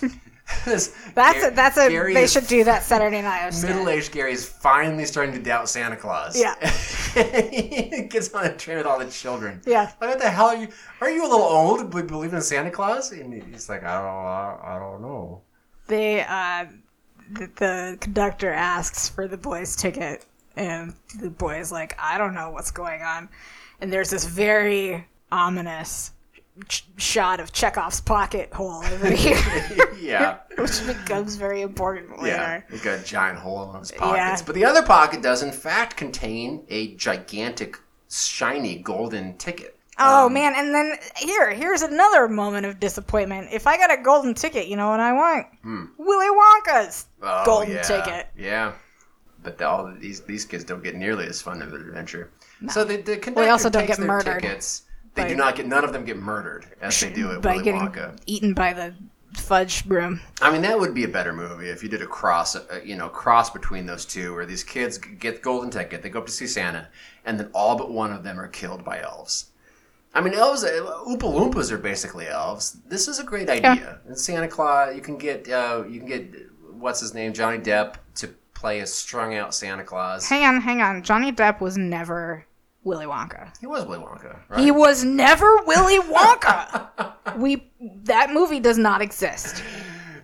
<laughs> <laughs> That's Gar- a, that's a Gary they should do that Saturday night. of. Middle-aged Gary is finally starting to doubt Santa Claus. Yeah. <laughs> he gets on a train with all the children. Yeah. Like, what the hell are you? Are you a little old to believe in Santa Claus? And he's like, I don't, I, I don't know. They uh, the, the conductor asks for the boy's ticket, and the boy's like, I don't know what's going on, and there's this very ominous ch- shot of Chekhov's pocket hole over <laughs> here, yeah. which becomes very important later. Yeah, he's got a giant hole in his pockets. Yeah. But the other pocket does, in fact, contain a gigantic, shiny golden ticket. Oh Um, man, and then here, here's another moment of disappointment. If I got a golden ticket, you know what I want? Willy Wonka's Hmm. oh, golden yeah, ticket. Yeah. But the, all these these kids don't get nearly as fun of an adventure. So the, the conductor Well, they also don't takes get their murdered tickets. They by- do not get none of them get murdered as they do at by Willy getting Wonka. eaten by the fudge broom. I mean, that would be a better movie if you did a cross, uh, you know, cross between those two, where these kids get the golden ticket, they go up to see Santa, and then all but one of them are killed by elves. I mean, elves, uh, Oompa Loompas are basically elves. This is a great idea. And Santa Claus, you can get, uh, you can get, what's his name, Johnny Depp to play a strung out Santa Claus. Hang on, hang on. Johnny Depp was never Willy Wonka. He was Willy Wonka, right? He was never Willy <laughs> Wonka. we that movie does not exist.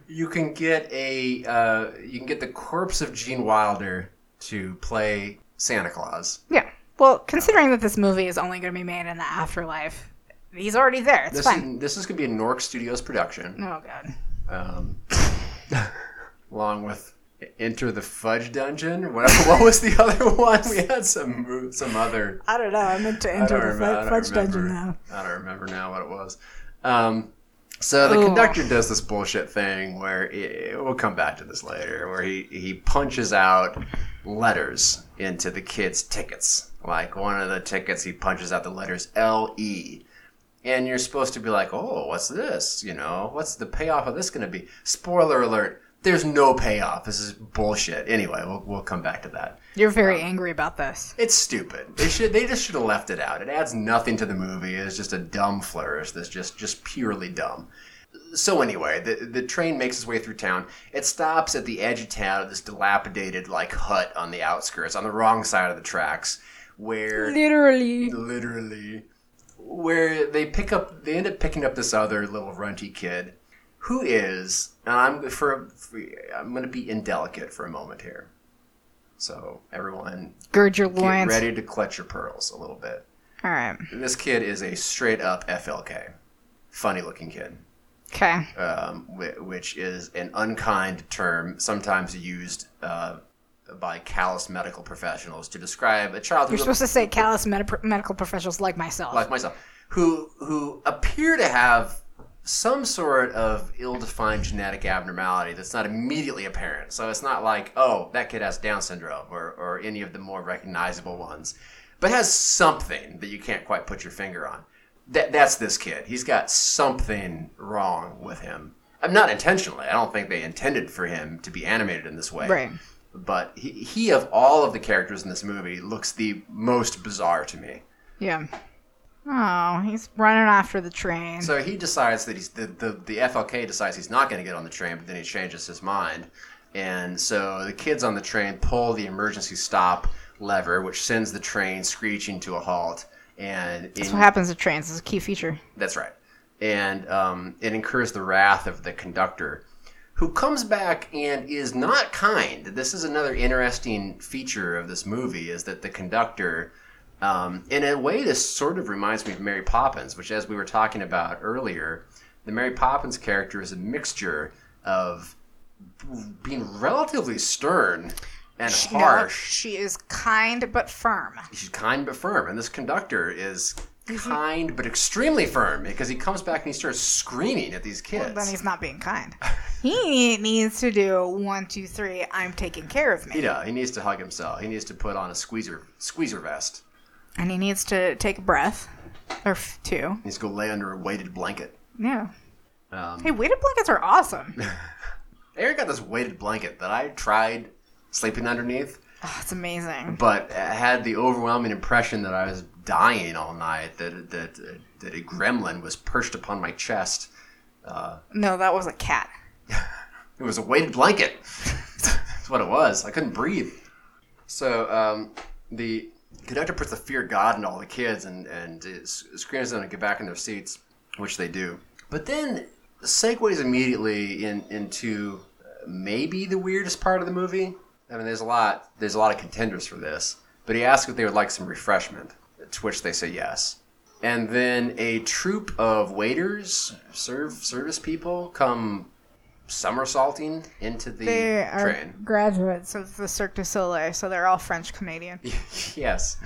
You can get a, uh, you can get the corpse of Gene Wilder to play Santa Claus. Yeah. Well, considering that this movie is only going to be made in the afterlife, he's already there. It's This fine. is, this is going to be a Nork Studios production. oh god. um, <laughs> along with Enter the Fudge Dungeon. What, what was the <laughs> other one? We had some some other. I don't know. I meant to enter the remember, I fudge dungeon now. I don't remember now what it was. Um, so the Ooh. conductor does this bullshit thing where he, we'll come back to this later, where he he punches out letters into the kids' tickets. Like one of the tickets, he punches out the letters L E. And you're supposed to be like, oh, what's this? You know, what's the payoff of this going to be? Spoiler alert: there's no payoff. This is bullshit. Anyway, we'll, we'll come back to that. You're very um, angry about this. It's stupid. They should. They just should have left it out. It adds nothing to the movie. It's just a dumb flourish. That's just just purely dumb. So anyway, the the train makes its way through town. It stops at the edge of town at this dilapidated like hut on the outskirts, on the wrong side of the tracks, where Literally. literally where they pick up they end up picking up this other little runty kid who is and i'm for, for i'm going to be indelicate for a moment here so everyone Gird your get loins. ready to clutch your pearls a little bit All right. this kid is a straight up flk funny looking kid Okay. um, which is an unkind term sometimes used uh, by callous medical professionals to describe a child You're supposed to say callous med- medical professionals like myself. like myself, who who appear to have some sort of ill-defined genetic abnormality that's not immediately apparent. So it's not like, oh, that kid has Down syndrome or, or any of the more recognizable ones, but has something that you can't quite put your finger on. That, that's this kid. He's got something wrong with him. I'm not intentionally. I don't think they intended for him to be animated in this way. Right. But he, he of all of the characters in this movie looks the most bizarre to me. Yeah. Oh, he's running after the train. So he decides that he's the, the, the FLK decides he's not going to get on the train, but then he changes his mind. And so the kids on the train pull the emergency stop lever, which sends the train screeching to a halt. And That's in- what happens to trains. It's a key feature. that's right. And um, it incurs the wrath of the conductor, who comes back and is not kind. This is another interesting feature of this movie: is that the conductor, um, in a way, this sort of reminds me of Mary Poppins, which, as we were talking about earlier, the Mary Poppins character is a mixture of being relatively stern and No, harsh. she is kind but firm. She's kind but firm, and this conductor is kind but extremely firm because he comes back and he starts screaming at these kids. Then he's not being kind. <laughs> He needs to do one, two, three. I'm taking care of me, he does. He needs to hug himself. He needs to put on a squeezer squeezer vest. And he needs to take a breath or f- two. He's gonna lay under a weighted blanket. Yeah. Um, Hey, weighted blankets are awesome. <laughs> Eric got this weighted blanket that I tried sleeping underneath, Oh, it's amazing. but I had the overwhelming impression that I was dying all night. That that that a gremlin was perched upon my chest. No, that was a cat. <laughs> It was a weighted blanket. <laughs> That's what it was. I couldn't breathe. So um, the conductor puts the fear of God in all the kids and and screams them to get back in their seats, which they do. But then segues immediately in into maybe the weirdest part of the movie. I mean, there's a lot. There's a lot of contenders for this. But he asks if they would like some refreshment, to which they say yes. And then a troop of waiters, serve service people, come somersaulting into the They are train. graduates of the Cirque du Soleil, so they're all French Canadian. <laughs> yes.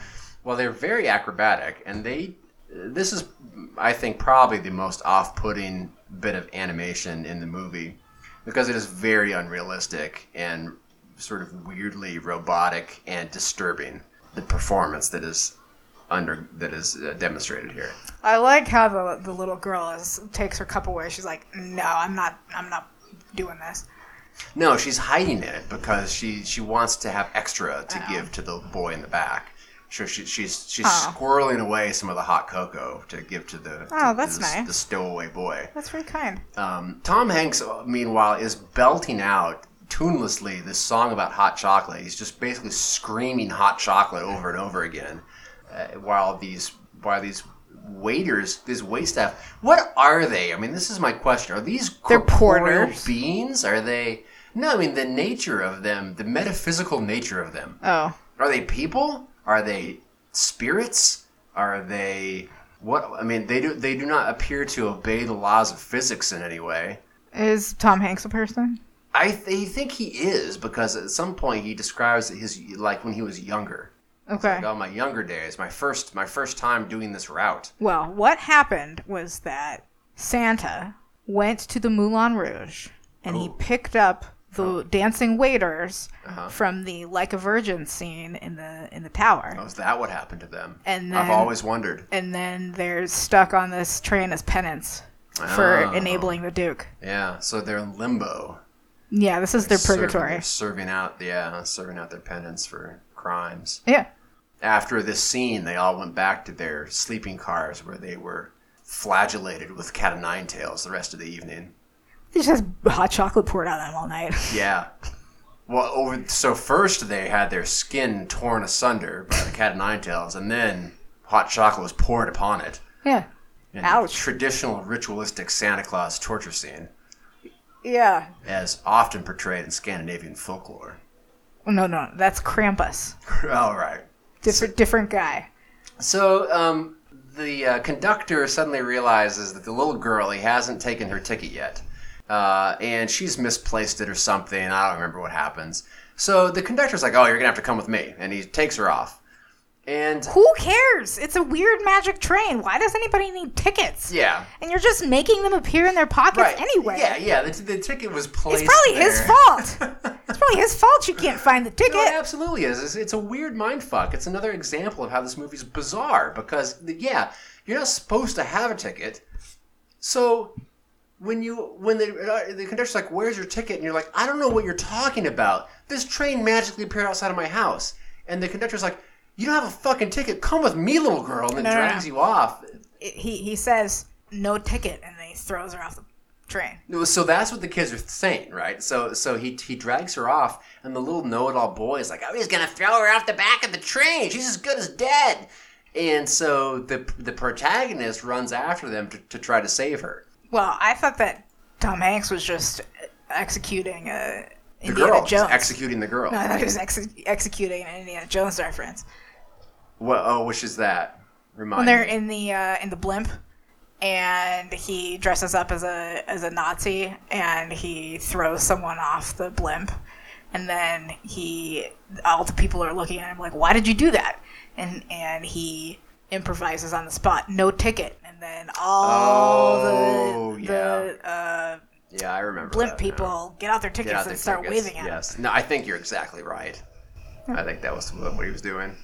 Well, they're very acrobatic, and they. This is, I think, probably the most off-putting bit of animation in the movie because it is very unrealistic and sort of weirdly robotic and disturbing. The performance that is under that is uh, demonstrated here. I like how the the little girl is takes her cup away. She's like, "No, I'm not. I'm not doing this." No, she's hiding it because she she wants to have extra to give to the boy in the back. So she, she's she's Oh. squirreling away some of the hot cocoa to give to the Oh, to that's the, nice. the stowaway boy. That's very kind. Um, Tom Hanks, uh, meanwhile, is belting out tunelessly this song about hot chocolate. He's just basically screaming hot chocolate over and over again, uh, while these while these waiters, these wait staff, what are they? I mean, this is my question. Are these They're corporeal porters. beings? Are they? No, I mean the nature of them, the metaphysical nature of them. Oh, Are they people? Are they spirits? Are they what? I mean, they do they do not appear to obey the laws of physics in any way. is Tom Hanks a person? I th- think he is because at some point he describes his like when he was younger. Okay. Like, oh, my younger days, my first my first time doing this route. Well, what happened was that Santa went to the Moulin Rouge and he Oh. picked up the dancing waiters Uh-huh. from the Like a Virgin scene in the in the tower. Oh, is that what happened to them? And I've always wondered. And then they're stuck on this train as penance for Oh. enabling the Duke. Yeah, so they're in limbo. Yeah, this is their Serving- purgatory. they're serving out, yeah, serving out their penance for crimes. Yeah. After this scene, they all went back to their sleeping cars where they were flagellated with cat o' nine tails the rest of the evening. He just has hot chocolate poured on them all night. <laughs> Yeah. Well, over so first they had their skin torn asunder by the cat o' nine tails, and then hot chocolate was poured upon it. Yeah. in Ouch. a Traditional ritualistic Santa Claus torture scene, Yeah. as often portrayed in Scandinavian folklore. No, no, that's Krampus. <laughs> All right. Different, different guy. So um, the uh, conductor suddenly realizes that the little girl he hasn't taken her ticket yet, uh, and she's misplaced it or something. I don't remember what happens. So the conductor's like, "Oh, you're gonna have to come with me," and he takes her off. And Who cares? It's a weird magic train. Why does anybody need tickets? yeah, And you're just making them appear in their pockets right. anyway. Yeah, yeah. The, the ticket was placed. It's probably his fault. <laughs> It's his fault you can't find the ticket. No, it absolutely is. It's, it's a weird mind fuck. It's another example of how this movie's bizarre because, yeah, you're not supposed to have a ticket. So when you when the uh, the conductor's like, "Where's your ticket?" and you're like, "I don't know what you're talking about. This train magically appeared outside of my house." And the conductor's like, "You don't have a fucking ticket. Come with me, little girl," and then No, no, no. drags you off. He he says no ticket, and then he throws her off the train. So that's what the kids are saying, right? So so he he drags her off, and the little know-it-all boy is like, "Oh, he's gonna throw her off the back of the train. She's as good as dead." And so the the protagonist runs after them to, to try to save her. Well, I thought that Tom Hanks was just executing a The Indiana girl Jones. executing the girl. no, I thought he was ex- executing an Indiana Jones reference What? Oh, which is that? Remind when they're me. in the uh, in the blimp, and he dresses up as a as a Nazi, and he throws someone off the blimp, and then he all the people are looking at him like, "Why did you do that?" And and he improvises on the spot, no ticket, and then all Oh, the the uh, yeah, I remember. blimp that people get out their tickets out and their start tickets. waving at him. Yes. No, I think you're exactly right. I think that was what he was doing.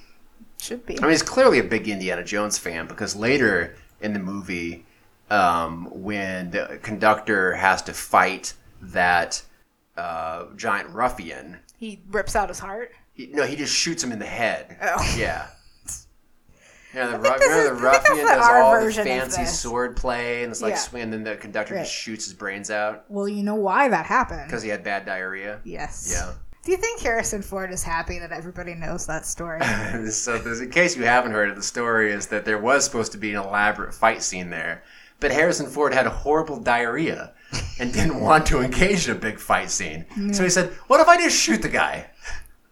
Should be. I mean, he's clearly a big Indiana Jones fan because later in the movie, um, when the conductor has to fight that uh, giant ruffian, He rips out his heart. he, no, he just shoots him in the head. Oh. Yeah. <laughs> Yeah, the, ru- remember the ruffian does all the fancy sword play, and it's like Yeah. swing, and then the conductor Right. just shoots his brains out Well, you know why that happened. because he had bad diarrhea. Yes. Yeah. Do you think Harrison Ford is happy that everybody knows that story? <laughs> so, in case you haven't heard it, the story is that there was supposed to be an elaborate fight scene there, but Harrison Ford had horrible diarrhea and didn't <laughs> want to engage in a big fight scene. So he said, "What if I just shoot the guy?"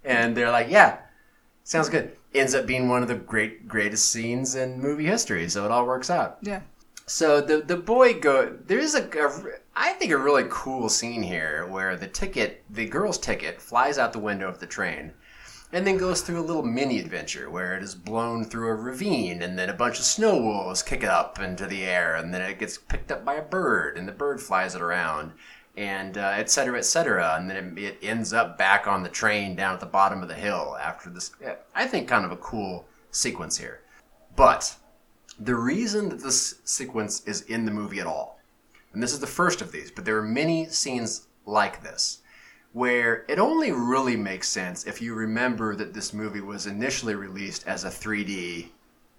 And they're like, "Yeah, sounds good." Ends up being one of the great greatest scenes in movie history, so it all works out. yeah. So the the boy go. There's a, a I think a really cool scene here where the ticket, the girl's ticket, flies out the window of the train, and then goes through a little mini adventure where it is blown through a ravine, and then a bunch of snow wolves kick it up into the air, and then it gets picked up by a bird, and the bird flies it around, and uh, et cetera, et cetera, and then it, it ends up back on the train down at the bottom of the hill after this. I think kind of a cool sequence here, but the reason that this sequence is in the movie at all, and this is the first of these, but there are many scenes like this, where it only really makes sense if you remember that this movie was initially released as a 3D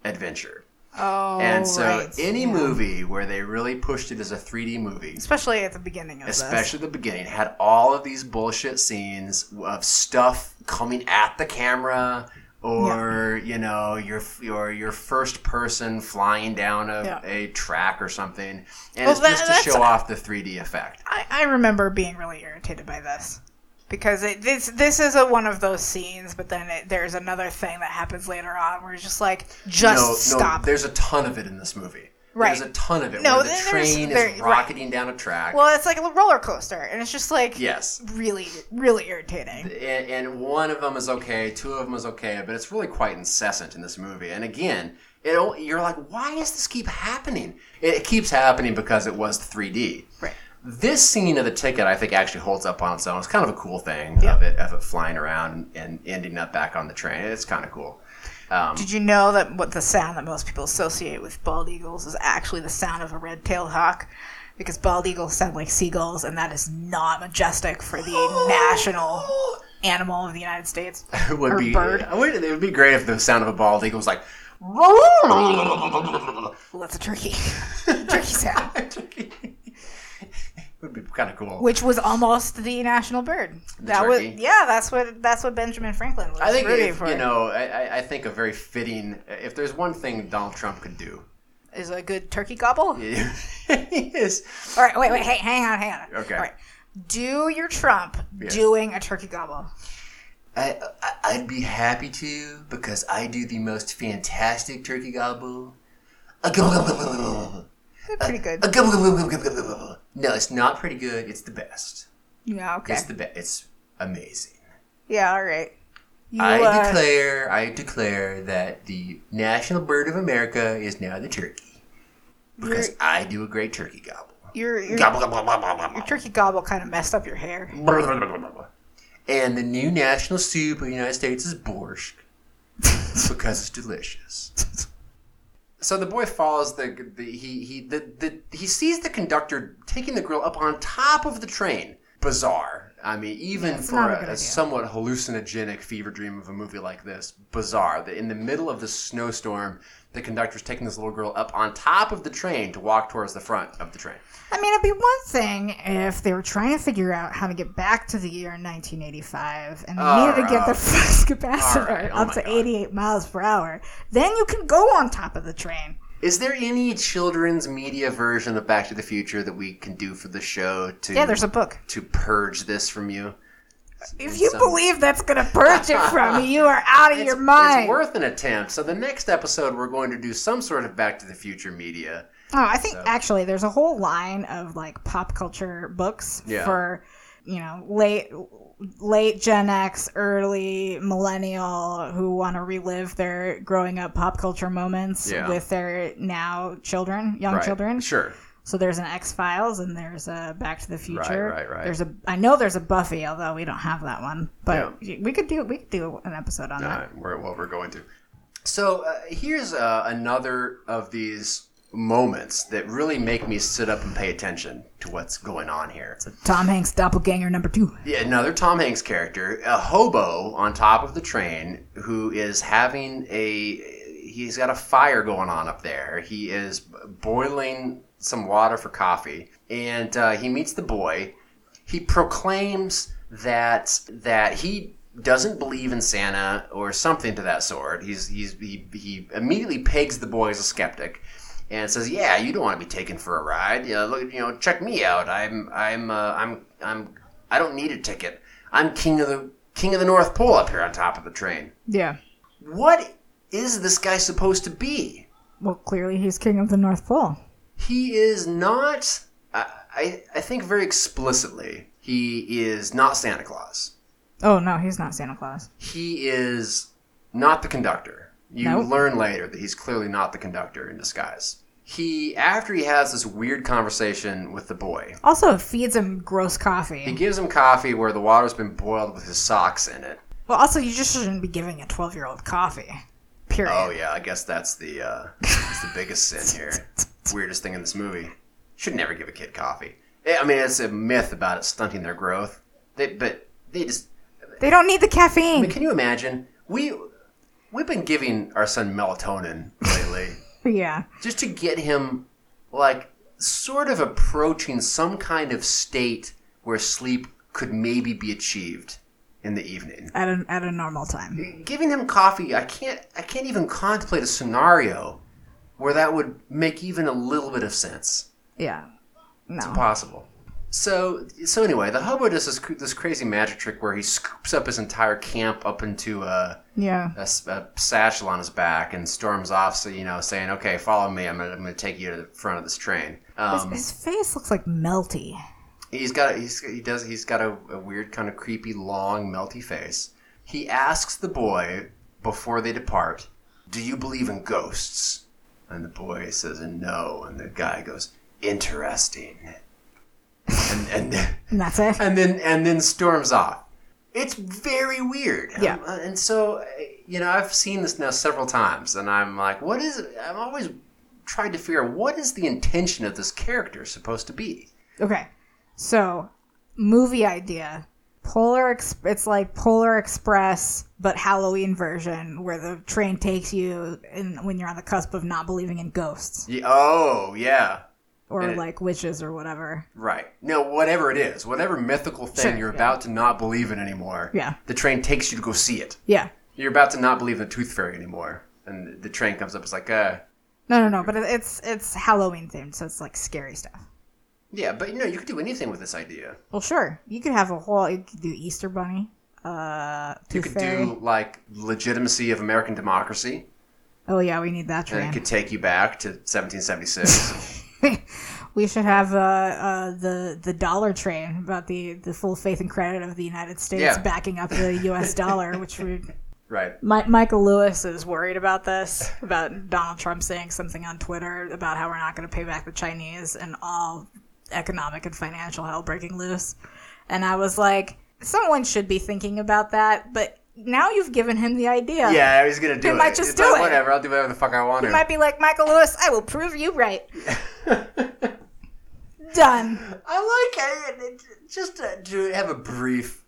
adventure. Oh, and so right. any Yeah. movie where they really pushed it as a 3D movie, especially at the beginning of especially the beginning, had all of these bullshit scenes of stuff coming at the camera or you know your your your first person flying down a, Yeah. a track or something and Well, it's that- just to show off the 3D effect. I, I remember being really irritated by this because it, this this is a, one of those scenes, but then it, there's another thing that happens later on where it's just like just no, stop. no, there's a ton of it in this movie. Right. There's a ton of it No, where the train is right. rocketing down a track. well, it's like a roller coaster, and it's just like yes. really really irritating. and, and one of them is okay, two of them is okay, but it's really quite incessant in this movie. And again, it you're like, why does this keep happening? It, keeps happening because it was 3D. Right. This scene of the ticket, I think, actually holds up on its own. It's kind of a cool thing of it of it flying around and ending up back on the train. It's kind of cool. Um, Did you know that what the sound that most people associate with bald eagles is actually the sound of a red-tailed hawk? Because bald eagles sound like seagulls, and that is not majestic for the national animal of the United States. <laughs> it would or be bird. I would- it would be great if the sound of a bald eagle was like. Well, that's a turkey. <laughs> turkey sound. <laughs> would be kind of cool. Which was almost the national bird. that was turkey? yeah. That's what that's what Benjamin Franklin was I think rooting if, for. you know, I, I- I think a very fitting. If there's one thing Donald Trump could do, is a good turkey gobble. <laughs> is All right, wait, wait, hey, hang on, hang on. Okay. All right, do your Trump Yeah. doing a turkey gobble. I, I I'd be happy to because I do the most fantastic turkey gobble. A <laughs> gobble. Pretty good. No, it's not pretty good. It's the best. Yeah. Okay. It's the best. It's amazing. Yeah. All right. You, I uh, declare, I declare that the national bird of America is now the turkey, because You're- I do a great turkey gobble. your, your, gobble gobble gobble. your turkey gobble kind of messed up your hair. And the new national soup of the United States is borscht <laughs> because it's delicious. <laughs> So the boy follows the, the he he the, the he sees the conductor taking the grill up on top of the train. Bizarre. I mean, even Yeah, for a a, a somewhat hallucinogenic fever dream of a movie like this, bizarre. That in the middle of the snowstorm, the conductor's taking this little girl up on top of the train to walk towards the front of the train. I mean, it'd be one thing if they were trying to figure out how to get back to the year 1985 and they All needed to get the right. flux <laughs> capacitor right. Oh up to God. 88 miles per hour. Then you can go on top of the train. Is there any children's media version of Back to the Future that we can do for the show to Yeah, there's a book. to purge this from you? If you some- believe that's going to purge it from you, you are out of your mind. it's worth an attempt. So the next episode, we're going to do some sort of Back to the Future media. Oh, I think actually there's a whole line of like pop culture books Yeah. for you know late late Gen X, early millennial who want to relive their growing up pop culture moments Yeah. with their now children, young Right. children. Sure. So there's an X Files and there's a Back to the Future. right, right. right. There's a I know there's a Buffy, although we don't have that one, but we could do we could do an episode on Uh, that. we're, well, we're going to. So uh, here's uh, another of these moments that really make me sit up and pay attention to what's going on here. Tom Hanks doppelganger number two. Yeah, another Tom Hanks character, a hobo on top of the train who is having a. He's got a fire going on up there. He is boiling some water for coffee, and uh, he meets the boy. He proclaims that that he doesn't believe in Santa or something to that sort. He's he's he, he immediately pegs the boy as a skeptic and says, "Yeah, you don't want to be taken for a ride. You know, look, you know, check me out. I'm, I'm, uh, I'm, I'm. I don't need a ticket. I'm king of the king of the North Pole up here on top of the train. Yeah. What is this guy supposed to be? Well, clearly he's king of the North Pole. He is not. I, I, I think very explicitly, he is not Santa Claus. Oh no, he's not Santa Claus. He is not the conductor. You Nope. learn later that he's clearly not the conductor in disguise. He, after he has this weird conversation with the boy, Also, feeds him gross coffee. He gives him coffee where the water's been boiled with his socks in it. Well, also, you just shouldn't be giving a twelve-year-old coffee. Period. Oh yeah, I guess that's the uh, that's the biggest sin here. <laughs> Weirdest thing in this movie. Should never give a kid coffee. Eh, I mean, it's a myth about it stunting their growth. They, but they just. They don't need the I mean, caffeine. can you imagine? We we've been giving our son melatonin lately <laughs> Yeah. just to get him like sort of approaching some kind of state where sleep could maybe be achieved in the evening. At a at a normal time. giving him coffee i can't i can't even contemplate a scenario where that would make even a little bit of sense Yeah. No. It's possible so so anyway the hobo does this, this crazy magic trick where he scoops up his entire camp up into a, Yeah. a a satchel on his back and storms off so you know saying okay follow me i'm gonna, I'm gonna take you to the front of this train His, um, his face looks like melty. He's got he's he does he's got a, a weird kind of creepy long melty face. He asks the boy before they depart, "Do you believe in ghosts?" And the boy says no, and the guy goes, "Interesting." And and <laughs> And that's it. and then and then storms off. It's very weird. Yeah. Um, uh, and so uh, you know, I've seen this now several times, and I'm like, what is it? I'm always trying to figure out what is the intention of this character supposed to be. Okay. So, movie idea. Polar it's like Polar Express but Halloween version where the train takes you in, when you're on the cusp of not believing in ghosts Yeah, oh, yeah. Or it- like witches or whatever. Right. No, whatever it is, whatever mythical thing Sure, you're yeah. about to not believe in anymore, Yeah. the train takes you to go see it. Yeah. You're about to not believe in the tooth fairy anymore. And the train comes up, it's like, uh, No, no, no, but it's it's Halloween themed, so it's like scary stuff. yeah, but you know, you could do anything with this idea. Well, sure. You could have a whole you could do Easter bunny. Uh You could Fairy. do, like, legitimacy of American democracy, Oh yeah, we need that and it could take you back to 1776. <laughs> <laughs> We should have uh, uh, the the dollar train about the, the full faith and credit of the United States Yeah. backing up the U.S. <laughs> dollar, which would. Right. Mi- Michael Lewis is worried about this, about Donald Trump saying something on Twitter about how we're not going to pay back the Chinese and all economic and financial hell breaking loose. And I was like, someone should be thinking about that, but now you've given him the idea. Yeah, he's gonna do it. He it. might just It's do like, it. Whatever. I'll do whatever the fuck I want You to. might be like, Michael Lewis, I will prove you right. <laughs> Done. I like I, just to, to have a brief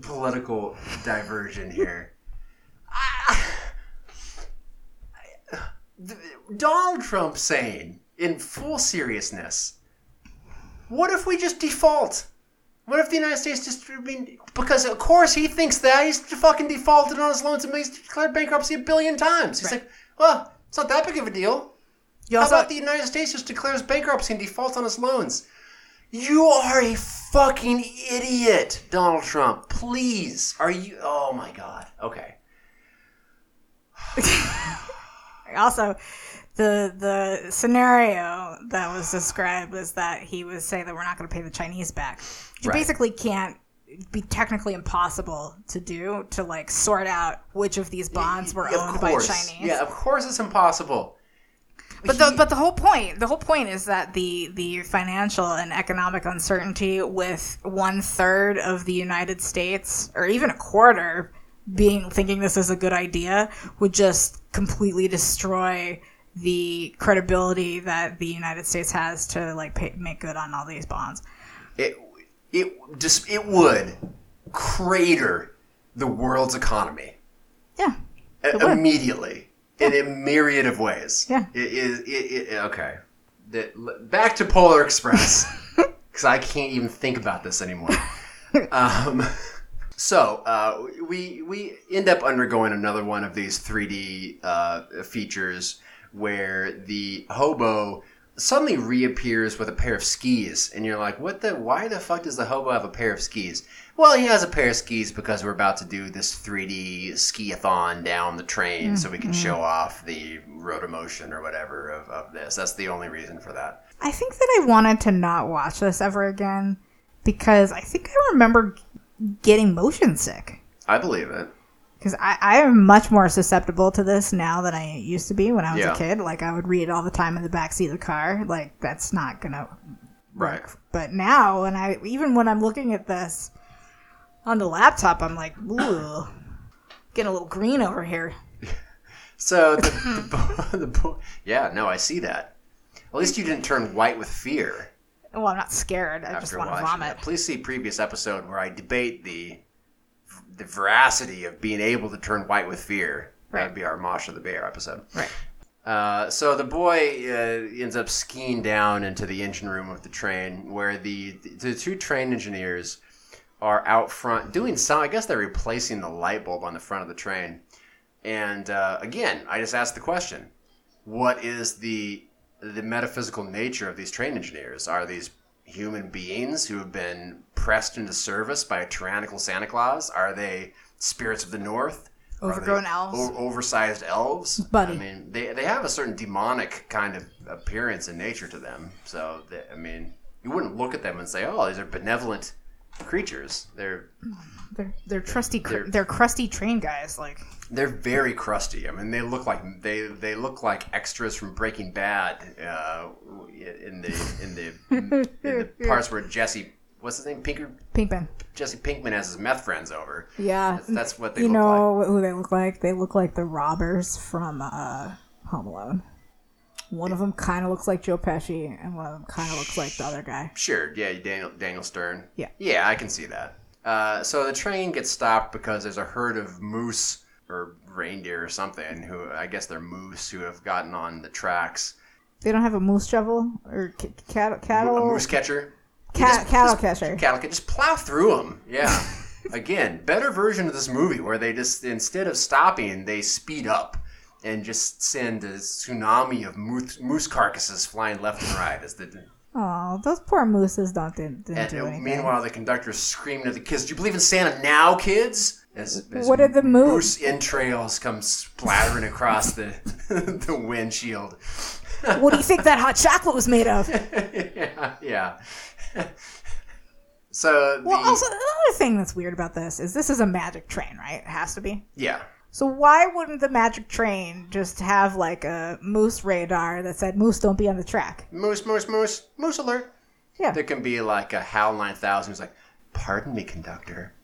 political diversion here. I, I- Donald Trump saying, in full seriousness, what if we just default? What if the United States just, I mean, because of course he thinks that. He's fucking defaulted on his loans and he's declared bankruptcy a billion times. He's Right. like, well, it's not that big of a deal. You How also, about the United States just declares bankruptcy and defaults on its loans? You are a fucking idiot, Donald Trump. Please. Are you? Oh my god. Okay. <laughs> also the the scenario that was described was that he was saying that we're not going to pay the Chinese back. You Right. basically can't be technically impossible to do to like sort out which of these bonds were owned by. Chinese. Yeah, of course it's impossible. But the but the whole point the whole point is that the the financial and economic uncertainty with one third of the United States or even a quarter being thinking this is a good idea would just completely destroy the credibility that the United States has to like pay, make good on all these bonds. It it just it would crater the world's economy Yeah. would. immediately in a myriad of ways. Yeah. It is. It, it, okay. The, back to Polar Express <laughs> because I can't even think about this anymore. <laughs> um, so uh, we we end up undergoing another one of these 3D uh, features where the hobo suddenly reappears with a pair of skis, and you're like, "What the? Why the fuck does the hobo have a pair of skis?" Well, he has a pair of skis because we're about to do this 3D ski-a-thon down the train, so we can mm-hmm. show off the rotomotion or whatever of, of this. That's the only reason for that. I think that I wanted to not watch this ever again because I think I remember getting motion sick. I believe it. Because I, I am much more susceptible to this now than I used to be when I was Yeah. a kid. Like, I would read all the time in the backseat of the car. Like, that's not going to Right. But now, when I even when I'm looking at this on the laptop, I'm like, ooh, getting a little green over here. <laughs> So the, <laughs> <laughs> the, the, bo- yeah, no, I see that. At least you didn't turn white with fear Well, I'm not scared. I just want to vomit. it. Please see previous episode where I debate the the veracity of being able to turn white with fear—that'd be our Mosh of the Bear episode. Right. Uh, so the boy uh, ends up skiing down into the engine room of the train, where the the two train engineers are out front doing some. I guess they're replacing the light bulb on the front of the train. And uh, again, I just asked the question: What is the the metaphysical nature of these train engineers? Are these human beings who have been pressed into service by a tyrannical Santa Claus? Are they spirits of the North? Overgrown elves? o- oversized elves. Buddy. I mean, they, they have a certain demonic kind of appearance and nature to them. So, they, I mean, you wouldn't look at them and say, "Oh, these are benevolent creatures." They're They're, they're trusty, they're, they're crusty train guys. Like, they're very crusty. I mean, they look like they they look like extras from Breaking Bad uh, in the in the <laughs> in the parts where Jesse, what's his name, Pinker, Pinkman. Jesse Pinkman has his meth friends over. Yeah. That's, that's what they you look like. know who they look like? They look like the robbers from uh, Home Alone. One of them kind of looks like Joe Pesci, and one of them kind of looks like the other guy. Sure, yeah, Daniel Daniel Stern. Yeah. yeah, I can see that. Uh, so the train gets stopped because there's a herd of moose or reindeer or something who I guess they're moose who have gotten on the tracks. They don't have a moose shovel or c- cattle. cattle A moose catcher. You Ca- just- cattle just- catcher. Cattle catcher. Just plow through them. Yeah. <laughs> Again, better version of this movie where they just instead of stopping, they speed up and just send a tsunami of moose, moose carcasses flying left and right as the Oh, those poor mooses don't didn't, didn't And do anything. meanwhile, the conductor's screaming at the kids, "Do you believe in Santa now, kids?" As, as What are the moose- moose entrails come splattering across the <laughs> the windshield? what do you think that hot chocolate was made of? <laughs> yeah. <laughs> so the, Well, also another thing that's weird about this is this is a magic train, right? It has to be. yeah, So why wouldn't the magic train just have like a moose radar that said "Moose, don't be on the track"? moose, moose, moose, moose alert. Yeah. There can be like a HAL 9000 who's like, "Pardon me, conductor,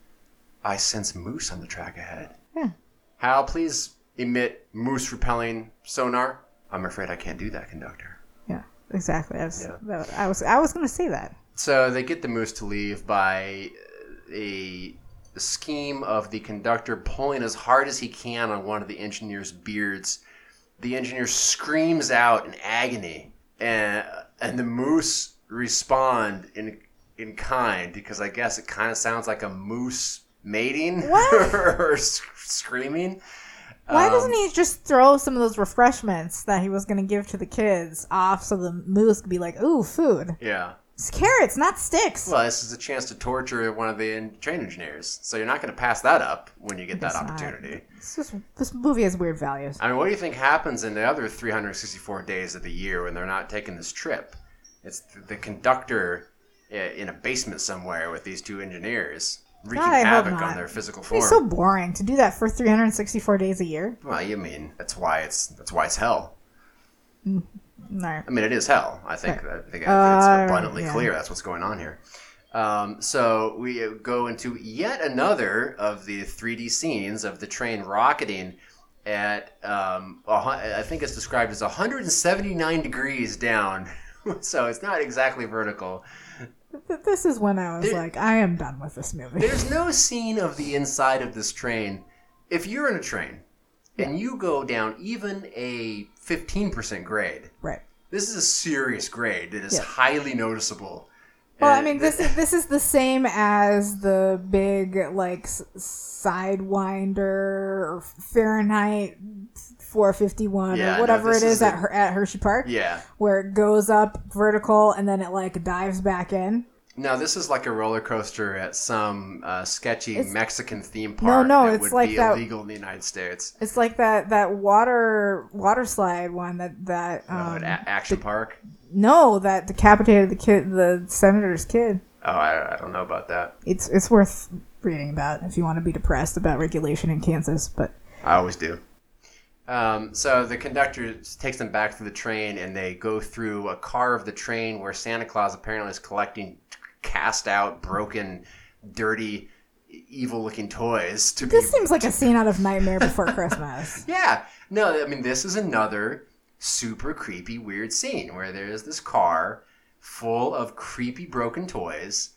I sense moose on the track ahead." Yeah. HAL, please emit moose repelling sonar. I'm afraid I can't do that, conductor. Yeah, exactly. I was, Yeah. I was, I was going to say that. So they get the moose to leave by a scheme of the conductor pulling as hard as he can on one of the engineer's beards. The engineer screams out in agony, and and the moose respond in in kind because I guess it kind of sounds like a moose mating <laughs> or screaming. Why Um, doesn't he just throw some of those refreshments that he was going to give to the kids off so the moose could be like, "Ooh, food! Yeah. It's carrots, not sticks." Well, this is a chance to torture one of the train engineers, so you're not going to pass that up when you get that not. opportunity. Just, this movie has weird values. I mean, what do you think happens in the other 364 days of the year when they're not taking this trip? It's th- the conductor in a basement somewhere with these two engineers wreaking God, havoc on their physical form. It's so boring to do that for 364 days a year. well, you mean that's why it's that's why it's hell. No. I mean, it is hell. I think I think it's Uh, abundantly yeah. clear that's what's going on here. Um, so we go into yet another of the 3D scenes of the train rocketing at um, I think it's described as 179 degrees down. <laughs> so it's not exactly vertical. Th- This is when I was There- like, I am done with this movie. There's no scene of the inside of this train. If you're in a train and you go down even a 15% grade, right. this is a serious grade that is Yeah. highly noticeable. Well, I mean, this is this is the same as the big like sidewinder or Fahrenheit 451 Yeah, or whatever this it is, is at her, at Hershey Park, Yeah. where it goes up vertical and then it like dives back in. No, this is like a roller coaster at some uh, sketchy It's- Mexican theme park no, that it's would like be that- illegal in the United States. It's like that that water water slide one that that Oh, um, Action Park. no that decapitated the kid the senator's kid. Oh, I, I don't know about that. It's it's worth reading about if you want to be depressed about regulation in Kansas, but. I always do. Um, so the conductor takes them back to the train, and they go through a car of the train where Santa Claus apparently is collecting cast out, broken, dirty, evil looking toys to This be seems like a scene out of Nightmare Before Christmas. <laughs> Yeah. No, I mean, this is another super creepy, weird scene where there's this car full of creepy, broken toys.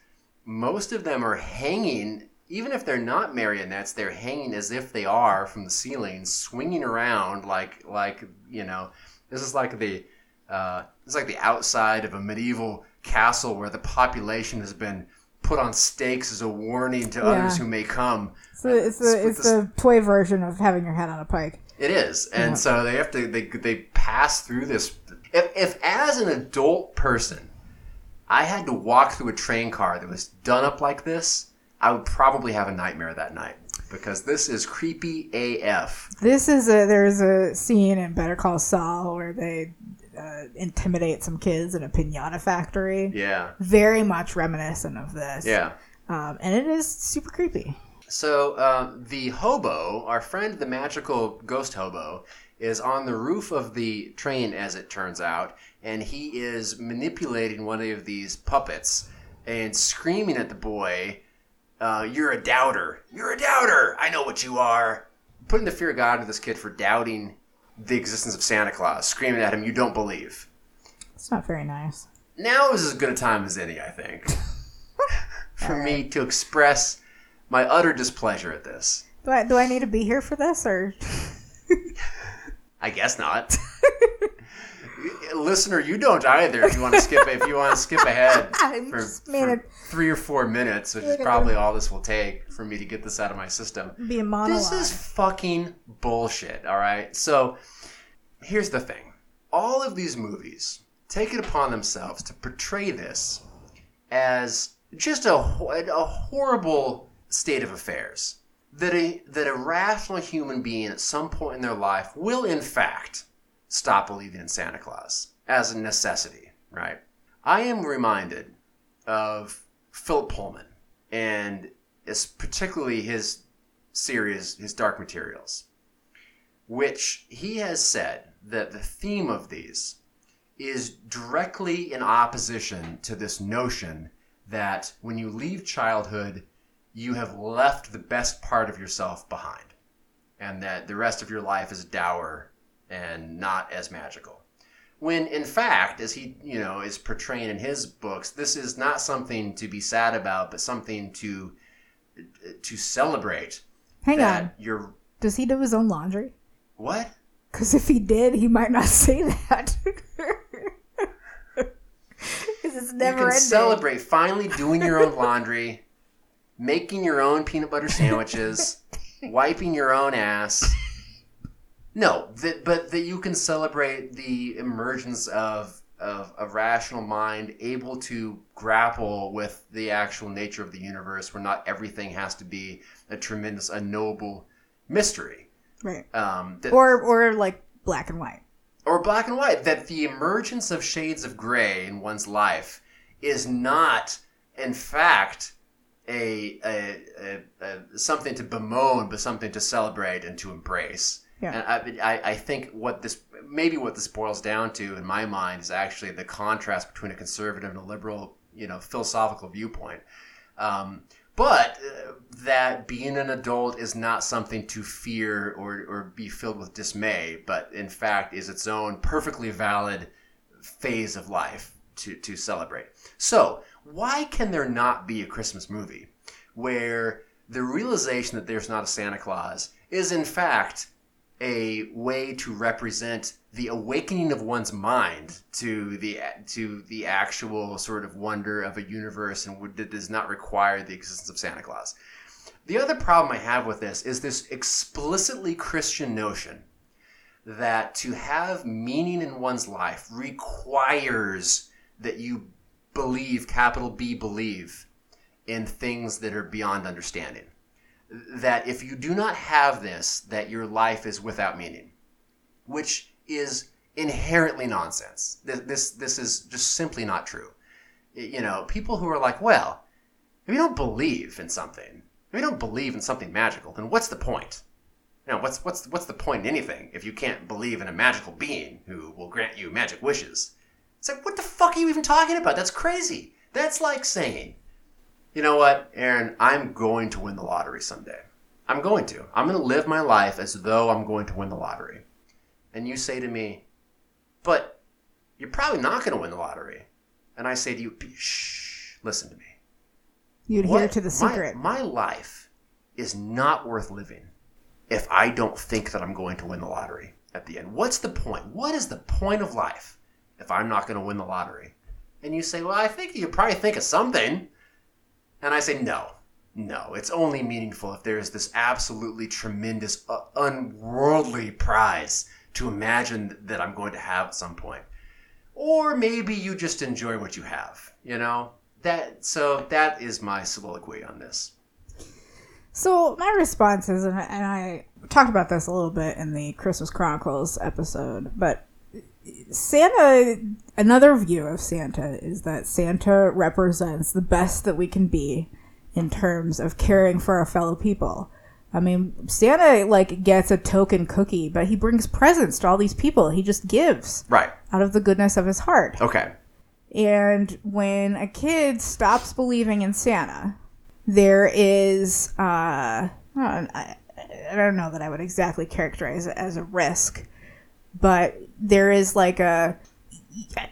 Most of them are hanging, even if they're not marionettes, they're hanging as if they are from the ceiling, swinging around like, like you know, this is like the, uh, it's like the outside of a medieval castle where the population has been put on stakes as a warning to others who may come. So it's the it's the toy version of having your head on a pike. It is, and Yeah. so they have to they they pass through this. If if as an adult person, I had to walk through a train car that was done up like this, I would probably have a nightmare that night because this is creepy AF. This is a there's a scene in Better Call Saul where they uh, intimidate some kids in a pinata factory. Yeah, Very much reminiscent of this. yeah. Um, and it is super creepy. So uh, the hobo, our friend, the magical ghost hobo, is on the roof of the train, as it turns out, and he is manipulating one of these puppets and screaming at the boy, uh, "You're a doubter! You're a doubter! I know what you are!" Putting the fear of God into this kid for doubting the existence of Santa Claus, screaming at him, "You don't believe!" It's not very nice. Now is as good a time as any, I think, <laughs> for me to express my utter displeasure at this. Do I do I need to be here for this or? I guess not. <laughs> Listener, you don't either. If you want to skip, if you want to skip ahead <laughs> for, for it three or four minutes, which is probably all this will take for me to get this out of my system. be a monologue. This is fucking bullshit. All right. So here's the thing: all of these movies take it upon themselves to portray this as just a, a horrible state of affairs. That a that a rational human being at some point in their life will, in fact, stop believing in Santa Claus as a necessity, right? I am reminded of Philip Pullman and it's particularly his series, his Dark Materials, which he has said that the theme of these is directly in opposition to this notion that when you leave childhood, you have left the best part of yourself behind, and that the rest of your life is dour and not as magical. When in fact, as he you know is portraying in his books, this is not something to be sad about, but something to to celebrate. Hang that on. You're Does he do his own laundry? what? Because if he did, he might not <laughs> say that. <laughs> Because it's never you can ending. celebrate finally doing your own laundry, making your own peanut butter sandwiches, <laughs> wiping your own ass. No, that, but that you can celebrate the emergence of, of a rational mind able to grapple with the actual nature of the universe where not everything has to be a tremendous, a noble mystery. Right. Um, that, Or or like black and white. or black and white that the emergence of shades of gray in one's life is not in fact a, a, a, a something to bemoan but something to celebrate and to embrace Yeah. and I, I, I think what this maybe what this boils down to in my mind is actually the contrast between a conservative and a liberal you know philosophical viewpoint um, but uh, that being an adult is not something to fear or, or be filled with dismay, but in fact is its own perfectly valid phase of life to, to celebrate. So, why can there not be a Christmas movie where the realization that there's not a Santa Claus is in fact a way to represent the awakening of one's mind to the to the actual sort of wonder of a universe and that does not require the existence of Santa Claus. The other problem I have with this is this explicitly Christian notion that to have meaning in one's life requires that you believe capital B believe in things that are beyond understanding that if you do not have this, that your life is without meaning, which is inherently nonsense. This, this, this is just simply not true. You know, people who are like, well, if you don't believe in something, if you don't believe in something magical, then what's the point? You know, what's, what's, what's the point in anything if you can't believe in a magical being who will grant you magic wishes? It's like, what the fuck are you even talking about? That's crazy. That's like saying, you know what, Erin? I'm going to win the lottery someday. I'm going to. I'm going to live my life as though I'm going to win the lottery. And you say to me, but you're probably not going to win the lottery. And I say to you, shh, listen to me. You adhere to the my- secret. My, life is not worth living if I don't think that I'm going to win the lottery at the end. What's the point? What is the point of life if I'm not going to win the lottery? And you say, well, I think you probably think of something. And I say, no, no. It's only meaningful if there's this absolutely tremendous, uh, unworldly prize to imagine that I'm going to have at some point. Or maybe you just enjoy what you have, you know? That so that is my soliloquy on this. So my response is, and I talked about this a little bit in the Christmas Chronicles episode, but Santa, another view of Santa is that Santa represents the best that we can be in terms of caring for our fellow people. I mean, Santa like gets a token cookie, but he brings presents to all these people. He just gives Right. out of the goodness of his heart. Okay. And when a kid stops believing in Santa, there is, uh, I don't, I, I don't know that I would exactly characterize it as a risk, but there is like a,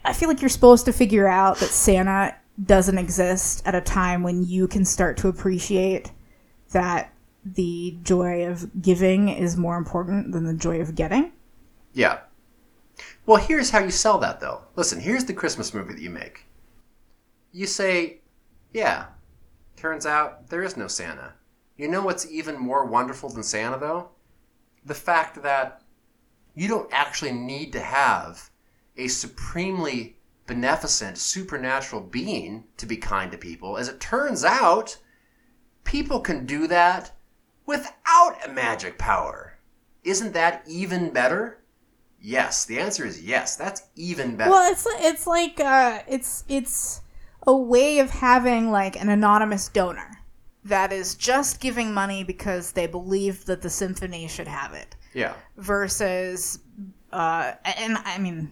I feel like you're supposed to figure out that Santa doesn't exist at a time when you can start to appreciate that the joy of giving is more important than the joy of getting. Yeah. Well, here's how you sell that though. Listen, here's the Christmas movie that you make. You say, yeah, turns out there is no Santa. You know what's even more wonderful than Santa though? The fact that you don't actually need to have a supremely beneficent supernatural being to be kind to people. As it turns out, people can do that without a magic power. Isn't that even better? Yes, the answer is yes. That's even better. Well, it's it's like uh, it's it's a way of having like an anonymous donor that is just giving money because they believe that the symphony should have it, yeah. versus, uh, and I mean,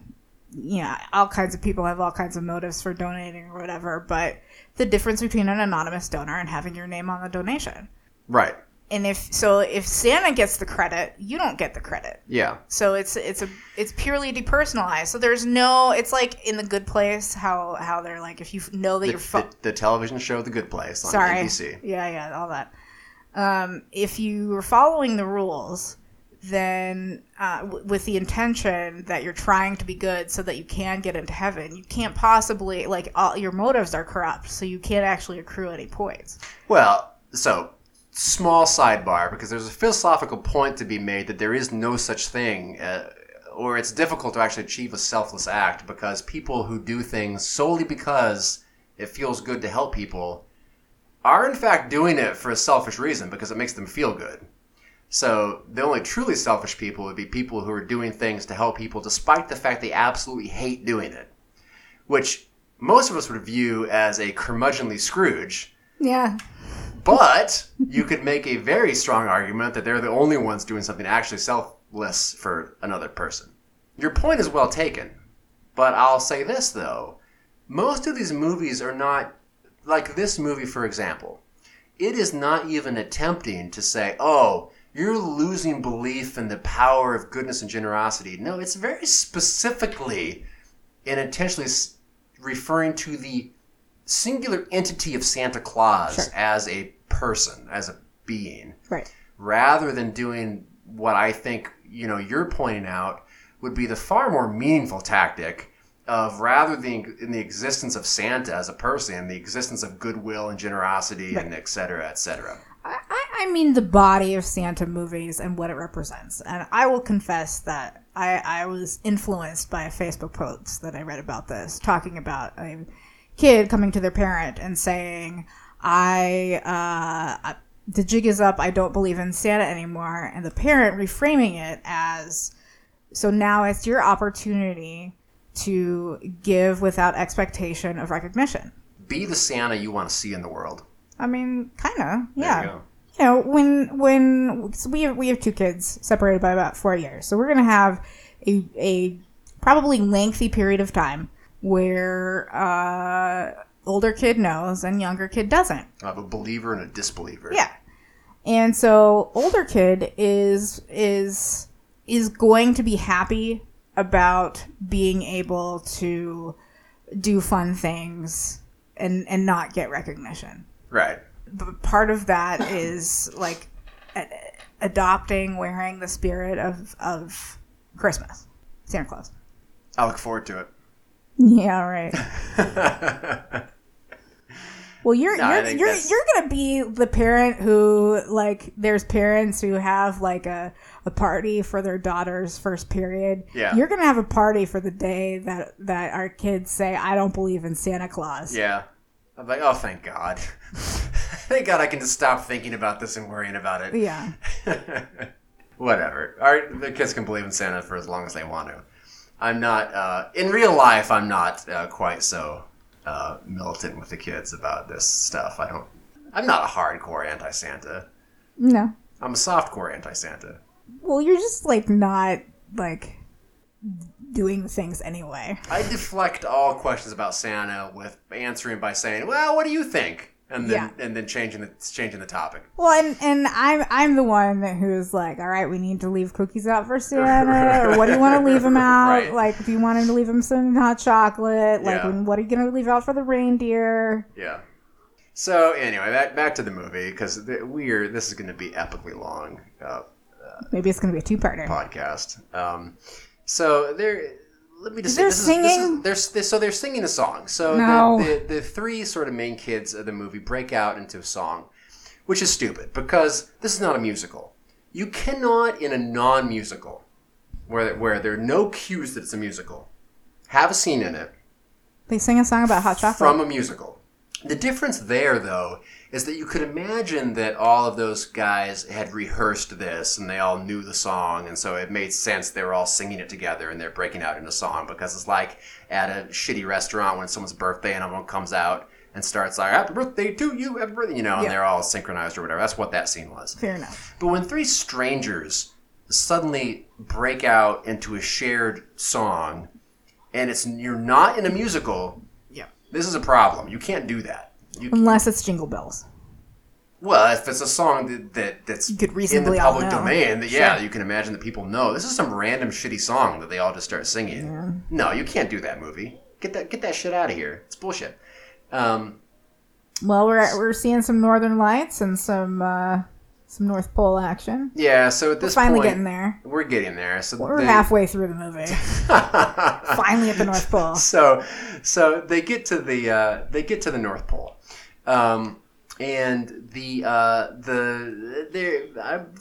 yeah, all kinds of people have all kinds of motives for donating or whatever, but the difference between an anonymous donor and having your name on the donation. Right. And if so, if Santa gets the credit, you don't get the credit. Yeah. So it's it's a it's purely depersonalized. So there's no it's like in the Good Place how how they're like if you know that The, your phone. the, the television show The Good Place on Sorry. NBC. Yeah, yeah, all that. Um, if you were following the rules, then uh, w- with the intention that you're trying to be good so that you can get into heaven, you can't possibly like all your motives are corrupt, so you can't actually accrue any points. Well, so small sidebar because there's a philosophical point to be made that there is no such thing, uh, or it's difficult to actually achieve a selfless act because people who do things solely because it feels good to help people are in fact doing it for a selfish reason because it makes them feel good. So the only truly selfish people would be people who are doing things to help people despite the fact they absolutely hate doing it, which most of us would view as a curmudgeonly Scrooge. Yeah. But you could make a very strong argument that they're the only ones doing something actually selfless for another person. Your point is well taken. But I'll say this, though. Most of these movies are not, like this movie, for example, it is not even attempting to say, oh, you're losing belief in the power of goodness and generosity. No, it's very specifically and intentionally referring to the singular entity of Santa Claus Sure. as a person, as a being, Right. rather than doing what I think you know you're pointing out would be the far more meaningful tactic of rather than in the existence of Santa as a person, the existence of goodwill and generosity and et cetera, et cetera. I, I- mean the body of Santa movies and what it represents. And I will confess that I, I was influenced by a Facebook post that I read about this, talking about a kid coming to their parent and saying, I, uh, the jig is up, I don't believe in Santa anymore. And the parent reframing it as, so now it's your opportunity to give without expectation of recognition. Be the Santa you want to see in the world. I mean, kind of, yeah you know when when we have we have two kids separated by about four years so we're gonna have a, a probably lengthy period of time where uh older kid knows and younger kid doesn't I have a believer and a disbeliever. yeah and so older kid is is is going to be happy about being able to do fun things and and not get recognition Right. But part of that is like a- adopting wearing the spirit of of Christmas, Santa Claus. I look forward to it. <laughs> Yeah, right. <laughs> Well, you're No, I you're think you're, that's- you're gonna be the parent who like there's parents who have like a, a party for their daughter's first period. Yeah. You're gonna have a party for the day that that our kids say I don't believe in Santa Claus. yeah. I'm like, oh, thank God. <laughs> thank God I can just stop thinking about this and worrying about it. Yeah. <laughs> Whatever. Our, the kids can believe in Santa for as long as they want to. I'm not, uh, in real life, I'm not uh, quite so uh, militant with the kids about this stuff. I don't, I'm not a hardcore anti Santa. No. I'm a softcore anti Santa. Well, you're just like not like doing things anyway. I deflect all questions about Santa with answering by saying, "Well, what do you think?" and then Yeah. and then changing the changing the topic. Well, and, and I'm I'm the one who's like, all right, we need to leave cookies out for Santa, or <laughs> what do you want to leave him out? Right. Like, do you want him to leave him some hot chocolate? Like, Yeah. what are you gonna leave out for the reindeer? Yeah. So anyway, back back to the movie because we're this is going to be epically long uh, Maybe it's gonna be a two-parter. podcast. Um, so they're let me just They're say this singing? is, this is they're, so they're singing a song. So No. the, the the three sort of main kids of the movie break out into a song, which is stupid because this is not a musical. You cannot in a non-musical where where there are no cues that it's a musical have a scene in it They sing a song about hot chocolate. from a musical. The difference there, though, is that you could imagine that all of those guys had rehearsed this and they all knew the song, and so it made sense they were all singing it together and they're breaking out into a song because it's like at a shitty restaurant when someone's birthday and everyone comes out and starts like "Happy birthday to you," happy birthday, you know, and Yeah. they're all synchronized or whatever. That's what that scene was. Fair enough. But when three strangers suddenly break out into a shared song, and it's you're not in a musical, Yeah. this is a problem. You can't do that. You, Unless it's Jingle Bells. well, if it's a song that, that that's could in the public domain, that yeah, Sure. you can imagine that people know. This is some random shitty song that they all just start singing. No, you can't do that movie. Get that get that shit out of here. It's bullshit. Um, Well, we're we're seeing some Northern Lights and some uh, some North Pole action. yeah, so at this we're Finally point, getting there. we're getting there. So We're they- halfway through the movie. <laughs> Finally at the North Pole. so so they get to the uh, they get to the North Pole, um, and the uh, the there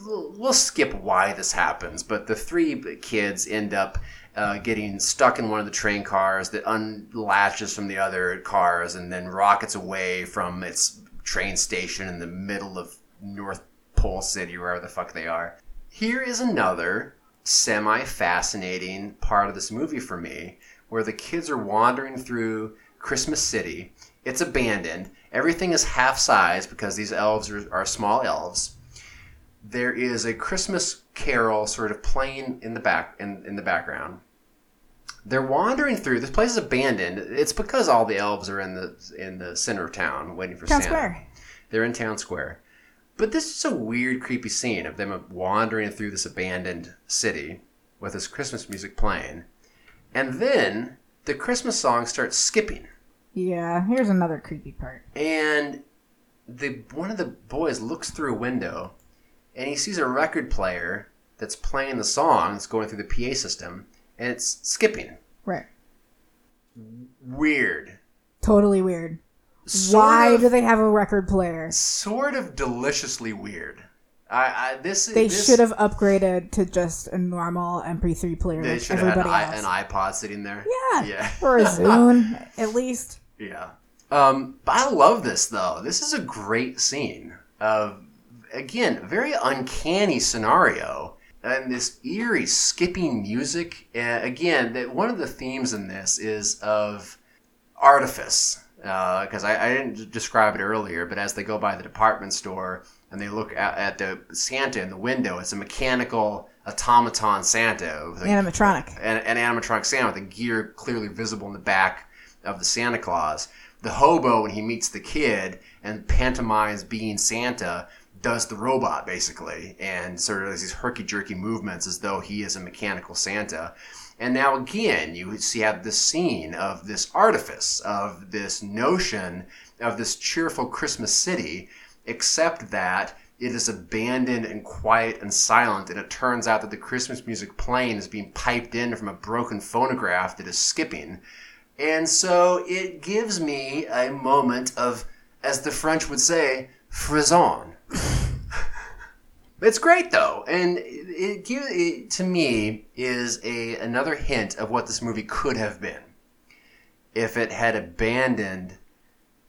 we'll skip why this happens, but the three kids end up. Uh, getting stuck in one of the train cars that unlatches from the other cars and then rockets away from its train station in the middle of North Pole City, wherever the fuck they are. Here is another semi fascinating part of this movie for me where the kids are wandering through Christmas City. It's abandoned. Everything is half size because these elves are, are small elves. There is a Christmas carol sort of playing in the back in, in the background. They're wandering through. This place is abandoned. It's because all the elves are in the in the center of town waiting for Town Santa. Square. They're in town square. But this is a weird, creepy scene of them wandering through this abandoned city with this Christmas music playing. And then the Christmas song starts skipping. Yeah, here's another creepy part. And the one of the boys looks through a window and he sees a record player that's playing the song that's going through the PA system and it's skipping. Right. Weird. Totally weird. Sort Why of- do they have a record player? sort of deliciously weird. I, I this They this, should have upgraded to just a normal MP3 player They like should have had everybody an, i- an iPod sitting there. yeah. Yeah. or a <laughs> Zune, at least. Yeah. Um, but I love this though. This is a great scene of again very uncanny scenario and this eerie skipping music. Uh, again, that one of the themes in this is of artifice because I, I didn't describe it earlier, but as they go by the department store and they look at, at the Santa in the window, it's a mechanical automaton Santa with a Animatronic. an, an animatronic Santa with a gear clearly visible in the back of the Santa Claus. The hobo, when he meets the kid and pantomimes being Santa, does the robot basically and sort of these herky jerky movements as though he is a mechanical Santa. And now again, you see have this scene of this artifice, of this notion of this cheerful Christmas city, except that it is abandoned and quiet and silent, and it turns out that the Christmas music playing is being piped in from a broken phonograph that is skipping. And so it gives me a moment of, as the French would say, frisson. It's great though, and it, it, it to me is a another hint of what this movie could have been if it had abandoned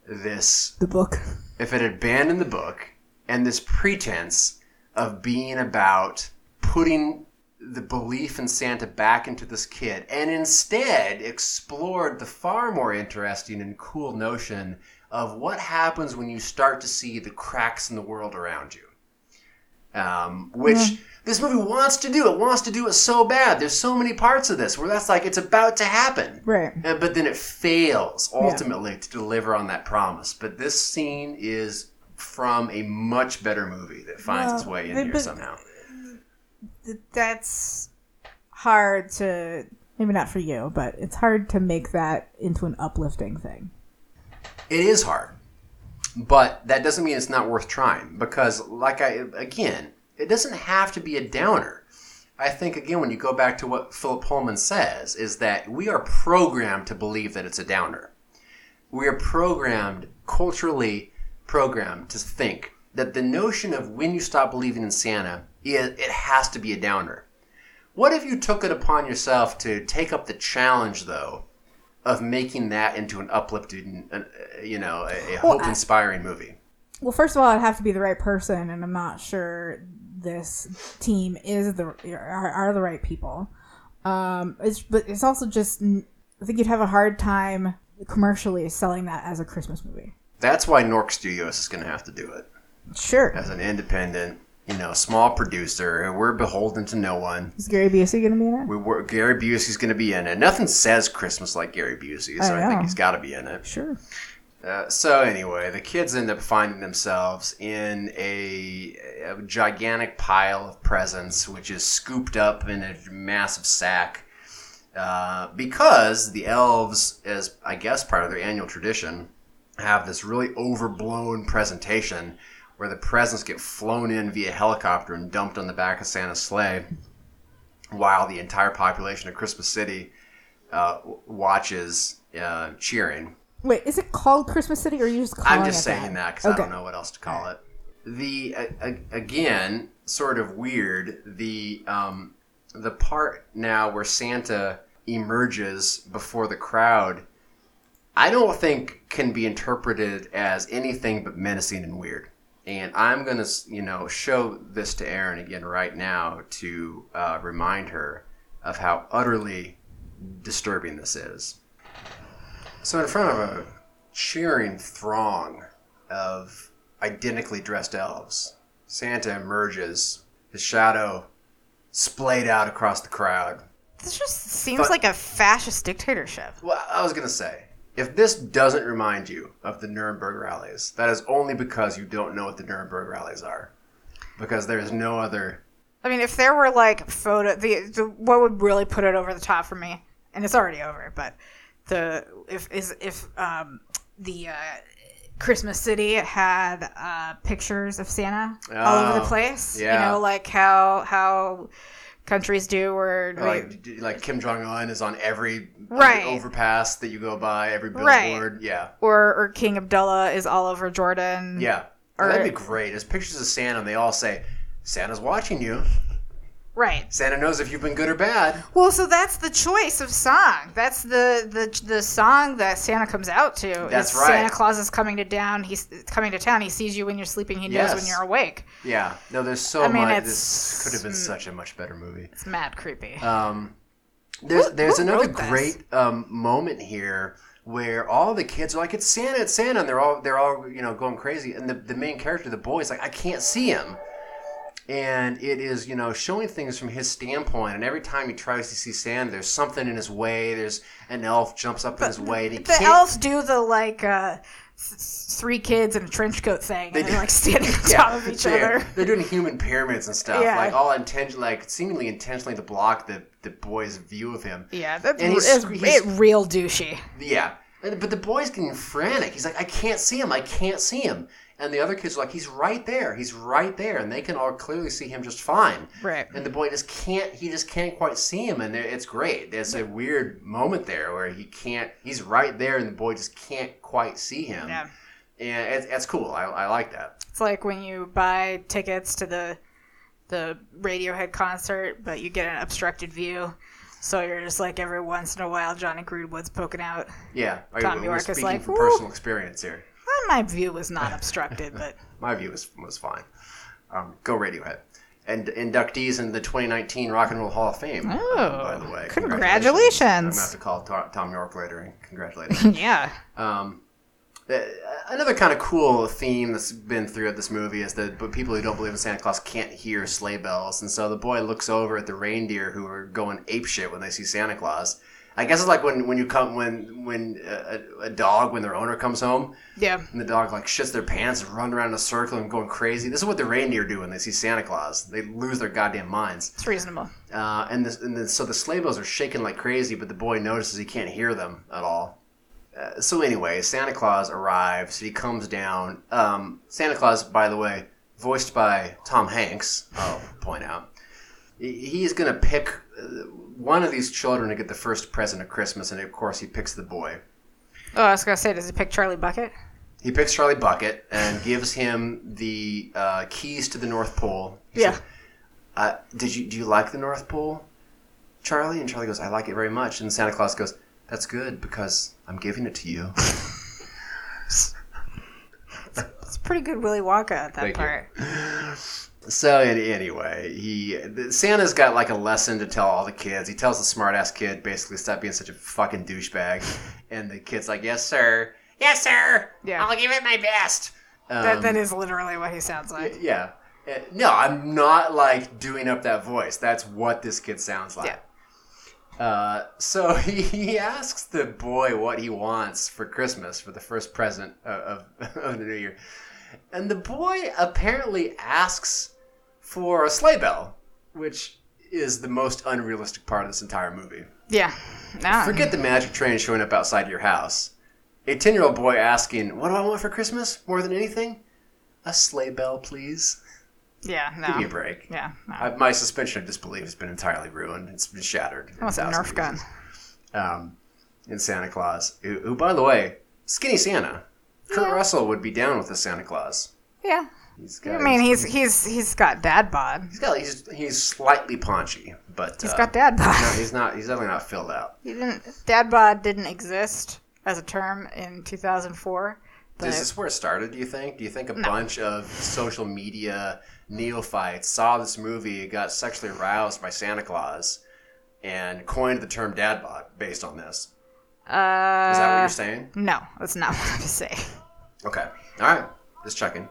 this The book. if it had abandoned the book and this pretense of being about putting the belief in Santa back into this kid and instead explored the far more interesting and cool notion of what happens when you start to see the cracks in the world around you. Um, which this movie wants to do. It wants to do it so bad. There's so many parts of this where that's like it's about to happen. Right. Uh, but then it fails ultimately to deliver on that promise. But this scene is from a much better movie that finds its way in here somehow. Th- That's hard to. Maybe not for you, but it's hard to make that into an uplifting thing. It is hard, but that doesn't mean it's not worth trying because, like I again, it doesn't have to be a downer. I think again when you go back to what Philip Pullman says is that we are programmed to believe that it's a downer. We are programmed culturally programmed to think that the notion of when you stop believing in Santa is it has to be a downer. What if you took it upon yourself to take up the challenge though of making that into an uplifting, uh, you know, a, a Well, hope-inspiring movie. Well, first of all, it'd have to be the right person, and I'm not sure this team is the are, are the right people. Um, it's but it's also just I think you'd have a hard time commercially selling that as a Christmas movie. That's why Nork Studios is going to have to do it Sure. as an independent, you know, small producer. and We're beholden to no one. Is Gary Busey going to be in it? We were, Gary Busey's going to be in it. Nothing says Christmas like Gary Busey, so I I, think he's got to be in it. Sure. Uh, so anyway, the kids end up finding themselves in a, a gigantic pile of presents, which is scooped up in a massive sack. Uh, because the elves, as I guess part of their annual tradition, have this really overblown presentation where the presents get flown in via helicopter and dumped on the back of Santa's sleigh, while the entire population of Christmas City uh, watches uh, cheering. Wait, is it called Christmas City, or are you just calling it? I'm just it saying that because I don't know what else to call it. The uh, again, sort of weird. The um, the part now where Santa emerges before the crowd, I don't think can be interpreted as anything but menacing and weird. And I'm gonna, you know, show this to Erin again right now to uh, remind her of how utterly disturbing this is. So, in front of a cheering throng of identically dressed elves, Santa emerges, his shadow splayed out across the crowd. This just seems But- like a fascist dictatorship. Well, I was going to say, if this doesn't remind you of the Nuremberg rallies, that is only because you don't know what the Nuremberg rallies are. Because there is no other. I mean, if there were like photo, the, the what would really put it over the top for me, and it's already over, but the if is if um, the uh, Christmas City had uh, pictures of Santa all over Oh, the place. yeah. You know, like how how countries do, where Like, d- like Kim Jong Un is on every Right. overpass that you go by, every Right. billboard. Yeah. or or King Abdullah is all over Jordan. Yeah. Or- That'd be great. There's pictures of Santa, and they all say, Santa's watching you. Right. Santa knows if you've been good or bad. Well, so that's the choice of song. That's the the the song that Santa comes out to. That's right. Santa Claus is coming to town. He's coming to town. He sees you when you're sleeping. He knows when you're awake. Yeah. No, there's so I mean, much. This could have been such a much better movie. It's mad creepy. Um, there's Who- there's who another great um, moment here where all the kids are like, "It's Santa! It's Santa!" and they're all they're all you know going crazy. And the the main character, the boy, is like, "I can't see him." And it is, you know, showing things from his standpoint. And every time he tries to see Santa, there's something in his way. There's an elf jumps up in his way, the can't. elves do the like uh, three kids in a trench coat thing, They and they're do. like standing on <laughs> Yeah, top of each they're, other. They're doing human pyramids and stuff, Yeah. like all intention, like seemingly intentionally to block the the boy's view of him. Yeah, that's And he's- it's, he's- it real douchey. Yeah, but the boy's getting frantic. He's like, I can't see him. I can't see him. And the other kids are like, he's right there. He's right there, and they can all clearly see him just fine. Right. And the boy just can't. He just can't quite see him, and it's great. There's a weird moment there where he can't. He's right there, and the boy just can't quite see him. Yeah. And it's, it's cool. I, I like that. It's like when you buy tickets to the the Radiohead concert, but you get an obstructed view. So you're just like every once in a while, Jonny Greenwood's poking out. Yeah. Tom Yorke is speaking like, from personal experience here. Well, my view was not obstructed, but <laughs> My view was was fine. Um, go Radiohead. And inductees in the 2019 Rock and Roll Hall of Fame. um, Oh, by the way, congratulations. I'm gonna have to call Tom, Tom Yorke later and congratulate him. <laughs> yeah. um, another kind of cool theme that's been throughout this movie is that but people who don't believe in Santa Claus can't hear sleigh bells, and so the boy looks over at the reindeer who are going apeshit when they see Santa Claus. I guess it's like when, when you come when when a, a dog when their owner comes home Yeah. and the dog like shits their pants and run around in a circle and going crazy. This is what the reindeer do when they see Santa Claus. They lose their goddamn minds. It's reasonable. Uh, and this, and then, so the sleigh bells are shaking like crazy, but the boy notices he can't hear them at all. Uh, so anyway, Santa Claus arrives. He comes down. Um, Santa Claus, by the way, voiced by Tom Hanks. I'll point out. He- He's gonna pick uh, one of these children to get the first present of Christmas, and of course he picks the boy. Oh, I was gonna say, does he pick Charlie Bucket? He picks Charlie Bucket and gives him the uh, keys to the North Pole. He Yeah. said, uh, "Did you do you like the North Pole, Charlie?" And Charlie goes, "I like it very much." And Santa Claus goes, That's good because I'm giving it to you. <laughs> <laughs> It's a pretty good Willy Wonka at that Thank part. <laughs> So anyway, he Santa's got like a lesson to tell all the kids. He tells the smart ass kid basically stop being such a fucking douchebag, <laughs> and the kid's like, "Yes, sir. Yes, sir. Yeah. I'll give it my best." that, Um, that is literally what he sounds like. Yeah. Uh, No, I'm not like doing up that voice. That's what this kid sounds like. Uh, so <laughs> he, he asks the boy what he wants for Christmas for the first present of, of, <laughs> of the new year. And the boy apparently asks for a sleigh bell, which is the most unrealistic part of this entire movie. Yeah. Nah. Forget the magic train showing up outside your house. A 10 year old boy asking, What do I want for Christmas more than anything? A sleigh bell, please. Yeah. No. Give me a break. Yeah. No. I, my suspension of disbelief has been entirely ruined. It's been shattered. What's a thousand Nerf gun? Um, in Santa Claus, who, who, by the way, skinny Santa. Kurt Yeah. Russell would be down with the Santa Claus. Yeah. He's I got, mean, he's he's he's got dad bod. he's got he's he's slightly paunchy, but He's uh, got dad bod. no, he's not. He's definitely not filled out. He didn't. Dad bod didn't exist as a term in 2004. But Is this where it started? Do you think? Do you think a No. bunch of social media neophytes saw this movie, got sexually aroused by Santa Claus, and coined the term "dad bod" based on this? uh, Is that what you're saying? No, that's not what I'm <laughs> saying. Okay. All right. Just checking.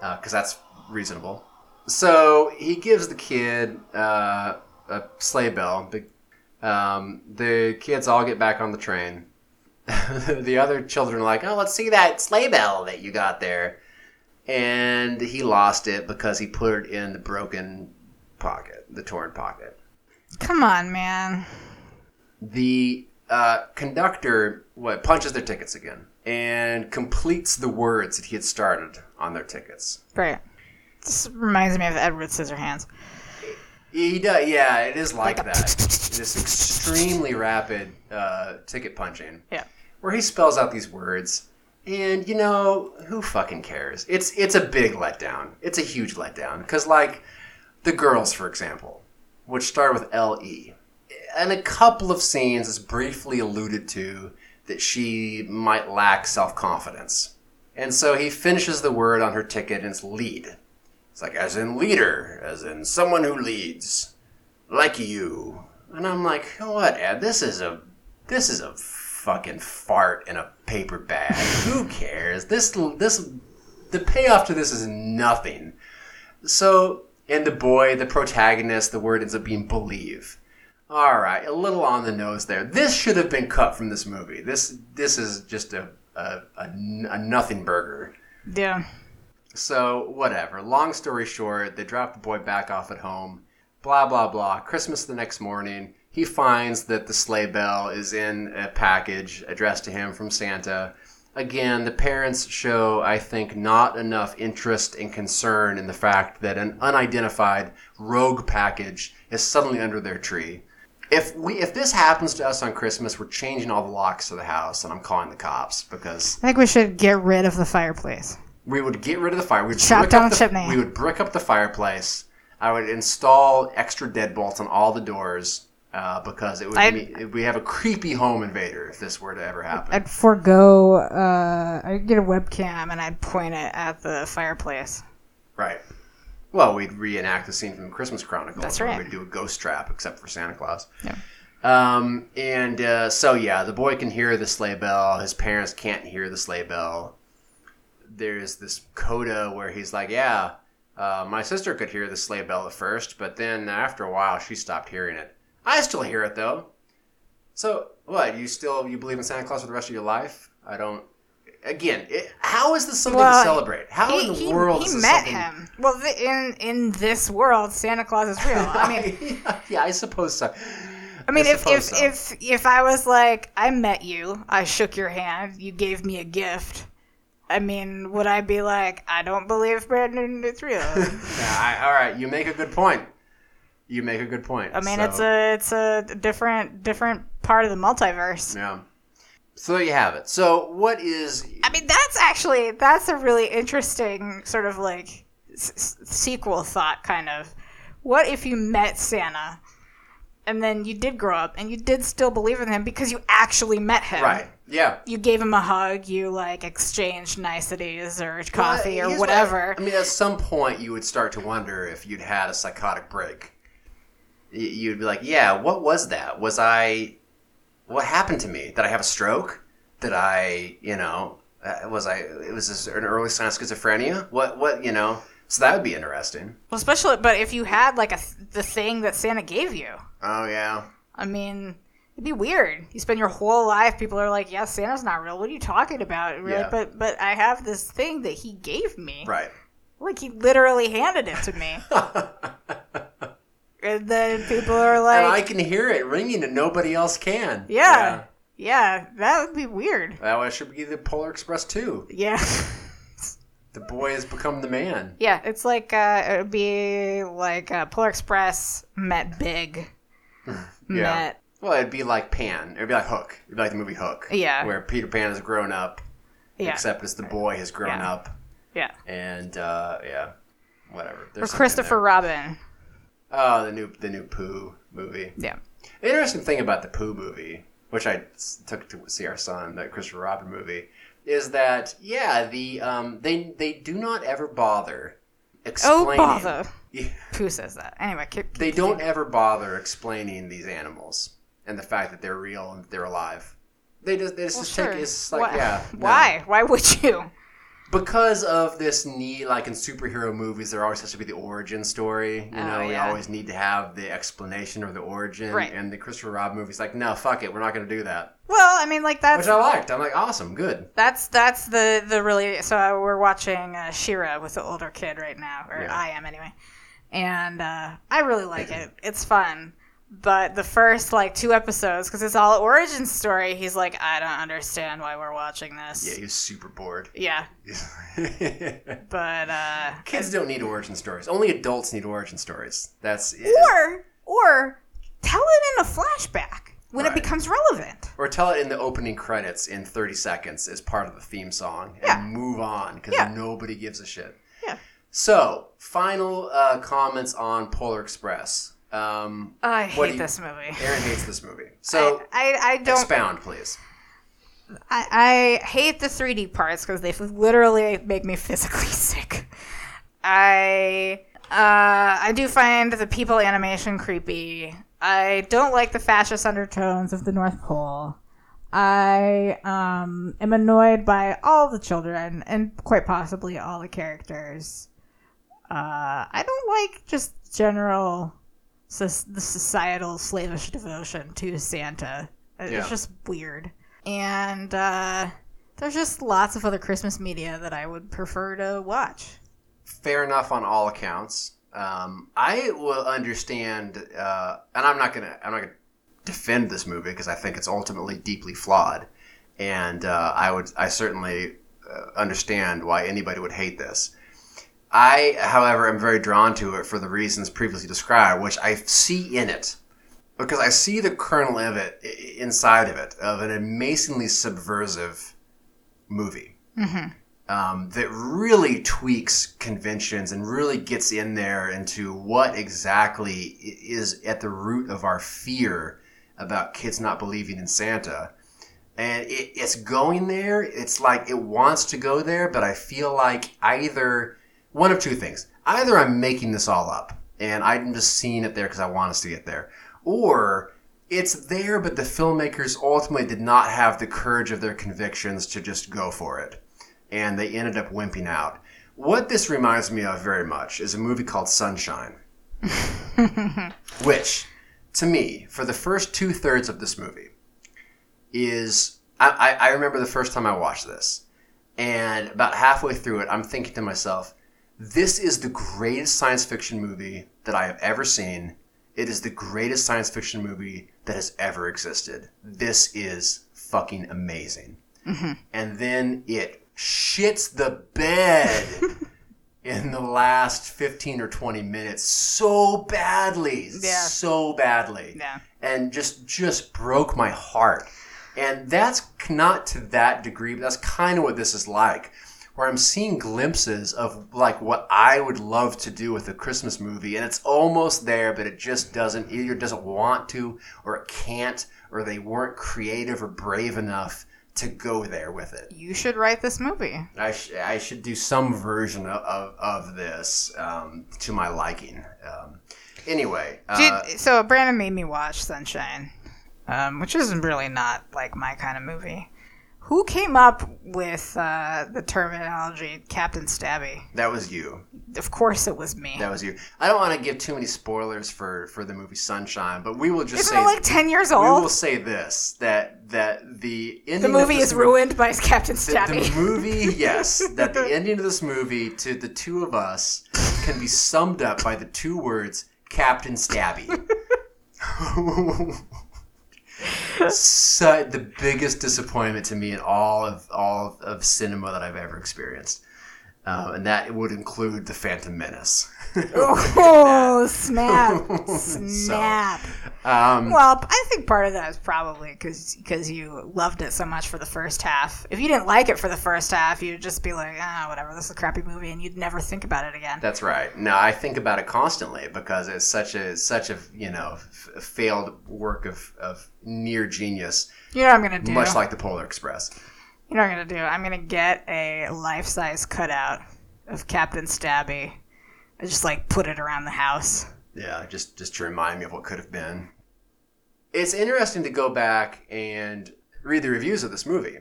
Because that's reasonable. So he gives the kid uh, a sleigh bell. Um, the kids all get back on the train. <laughs> the other children are like, oh, let's see that sleigh bell that you got there. And he lost it because he put it in the broken pocket, the torn pocket. Come on, man. the uh, conductor what punches their tickets again and completes the words that he had started on their tickets. Great. This reminds me of Edward Scissorhands. He does, yeah, it is like that. this extremely rapid uh, ticket punching, Yeah. where he spells out these words, and you know who fucking cares? It's it's a big letdown. It's a huge letdown because like the girls, for example, which start with L E, and a couple of scenes is briefly alluded to that she might lack self confidence, and so he finishes the word on her ticket and it's lead. It's like as in leader, as in someone who leads, like you. And I'm like, what, Ed? This is a this is a fucking fart in a paper bag. <laughs> Who cares? This this the payoff to this is nothing. So, and the boy, the protagonist, the word ends up being believe. All right, a little on the nose there. This should have been cut from this movie. This this is just a a, a, a nothing burger. Yeah. So, whatever. Long story short, they drop the boy back off at home. Blah, blah, blah. Christmas the next morning, he finds that the sleigh bell is in a package addressed to him from Santa. Again, the parents show, I think, not enough interest and concern in the fact that an unidentified rogue package is suddenly under their tree. If we if this happens to us on Christmas, we're changing all the locks to the house, and I'm calling the cops because I think we should get rid of the fireplace. we would get rid of the fire. We'd Chop brick down up the chimney. We would brick up the fireplace. I would install extra deadbolts on all the doors uh, because it would I'd- be, we have a creepy home invader if this were to ever happen. I'd forego. Uh, I'd get a webcam and I'd point it at the fireplace. right. Well, we'd reenact the scene from Christmas Chronicles. That's right. We'd do a ghost trap, except for Santa Claus. Yeah. Um, and uh, so yeah, the boy can hear the sleigh bell. His parents can't hear the sleigh bell. There's this coda where he's like, "Yeah, uh, my sister could hear the sleigh bell at first, but then after a while, she stopped hearing it. I still hear it though. So what? You still you believe in Santa Claus for the rest of your life? I don't. Again, it, how is this something Well, to celebrate? How he in the he, world he is this met something- him. Well, the, in in this world, Santa Claus is real. I mean, <laughs> yeah, I suppose so. I mean, if if, so. if if I was like, I met you, I shook your hand, you gave me a gift. I mean, would I be like, I don't believe Brandon it's real? <laughs> Yeah, I, all right, you make a good point. You make a good point. I mean, So- it's a it's a different different part of the multiverse. yeah. So there you have it. So what is? I mean, that's actually that's a really interesting sort of like s- sequel thought, kind of. What if you met Santa, and then you did grow up, and you did still believe in him because you actually met him. Right. Yeah. You gave him a hug. You like exchanged niceties or coffee Well, or here's what I- whatever. I mean, at some point, you would start to wonder if you'd had a psychotic break. You'd be like, "Yeah, what was that? Was I? What happened to me? Did I have a stroke? Did I, you know, uh, was I? It was this an early sign of schizophrenia? What? What? You know? So that would be interesting. well, especially, but if you had like a the thing that Santa gave you, Oh yeah, I mean, it'd be weird. You spend your whole life, people are like, "Yeah, Santa's not real. What are you talking about?" We're Yeah. but but I have this thing that he gave me. right. Like he literally handed it to me. <laughs> and then people are like, and I can hear it ringing, and nobody else can. yeah, yeah, that would be weird. yeah. That should be the Polar Express too. Yeah. <laughs> The boy has become the man. Yeah, it's like uh, it would be like uh, Polar Express met Big, <laughs> met Well, it'd be like Pan. It'd be like Hook. It'd be like the movie Hook. Yeah. Where Peter Pan has grown up, yeah, except as the boy has grown Yeah. up, yeah, and uh, yeah, whatever. or There's something Christopher. Robin. Oh, the new the new Pooh movie. Yeah, The interesting thing about the Pooh movie, which I took to see our son, the Christopher Robin movie, is that yeah, the um, they they do not ever bother explaining. oh explaining. bother. <laughs> Yeah. Who says that? Anyway, keep, They don't ever bother explaining these animals and the fact that they're real and they're alive. They just they just, Well, take sure. it's like Why- yeah. <laughs> no. Why? Why would you? Because of this need, like in superhero movies, there always has to be the origin story. You Oh, know, we yeah. always need to have the explanation or the origin. Right. And the Christopher Robin movie's like, no, fuck it, we're not going to do that. Well, I mean, like that's Which I liked. I'm like, awesome, good. that's that's the the really. So we're watching uh, She-Ra with the older kid right now, or Yeah. I am anyway, and uh, I really like <clears throat> it. It's fun. But the first like two episodes, because it's all origin story, he's like, I don't understand why we're watching this. Yeah, he was super bored. Yeah, <laughs> but uh, Kids don't need origin stories. Only adults need origin stories. That's it. or or tell it in a flashback when it becomes relevant. Or tell it in the opening credits in 30 seconds as part of the theme song and Yeah. move on because Yeah. nobody gives a shit. Yeah. So, final uh, comments on Polar Express. Um, I hate you- this movie. Erin hates this movie. So, I, I, I don't. expound, please. I, I hate the 3D parts because they literally make me physically <laughs> sick. I uh, I do find the people animation creepy. I don't like the fascist undertones of the North Pole. I um, am annoyed by all the children and quite possibly all the characters. Uh, I don't like just general soc- the societal slavish devotion to Santa. It's Yeah. just weird. And uh, there's just lots of other Christmas media that I would prefer to watch. Fair enough on all accounts. Um, I will understand, uh, and I'm not gonna, I'm not gonna defend this movie because I think it's ultimately deeply flawed, and uh, I would, I certainly uh, understand why anybody would hate this. I, however, am very drawn to it for the reasons previously described, which I see in it. Because I see the kernel of it inside of it, of an amazingly subversive movie um, that really tweaks conventions and really gets in there into what exactly is at the root of our fear about kids not believing in Santa. And it, it's going there. It's like it wants to go there, but I feel like either one of two things. Either I'm making this all up and I'm just seeing it there because I want us to get there, or it's there, but the filmmakers ultimately did not have the courage of their convictions to just go for it and they ended up wimping out. What this reminds me of very much is a movie called Sunshine, <laughs> which, to me, for the first two thirds of this movie, is I, I, I remember the first time I watched this, and about halfway through it, I'm thinking to myself, this is the greatest science fiction movie that I have ever seen. It is the greatest science fiction movie that has ever existed. This is fucking amazing mm-hmm. and then it shits the bed <laughs> in the last 15 or 20 minutes so badly Yeah. so badly Yeah. and just just broke my heart and that's not to that degree but that's kind of what this is like where I'm seeing glimpses of like what I would love to do with a Christmas movie, and it's almost there, but it just doesn't either doesn't want to, or it can't, or they weren't creative or brave enough to go there with it. You should write this movie. I, sh- I should do some version of, of, of this um, to my liking. Um, anyway, uh, Did, so Brandon made me watch Sunshine, um, which is really not like my kind of movie. Who came up with uh, the terminology Captain Stabby? that was you. Of course, it was me. That was you. I don't want to give too many spoilers for, for the movie Sunshine, but we will just Isn't say it like ten years old. We will say this that that the ending the of movie this is mo- ruined by Captain The, Stabby. the <laughs> movie, yes, that the <laughs> ending of this movie to the two of us can be summed up by the two words Captain Stabby. <laughs> so, the biggest disappointment to me in all of all of cinema that I've ever experienced, um, and that would include the Phantom Menace. <laughs> oh, snap! <laughs> Snap! um, Well, I think part of that is probably because you loved it so much for the first half. If you didn't like it for the first half, you'd just be like, ah, whatever, this is a crappy movie, and you'd never think about it again. That's right. No, I think about it constantly because it's such a such a you know f- failed work of, of near genius, You know what I'm gonna do? much like the Polar Express. You know what I'm gonna do? I'm gonna get a life-size cutout of Captain Stabby. I just like put it around the house. Yeah, just just to remind me of what could have been. It's interesting to go back and read the reviews of this movie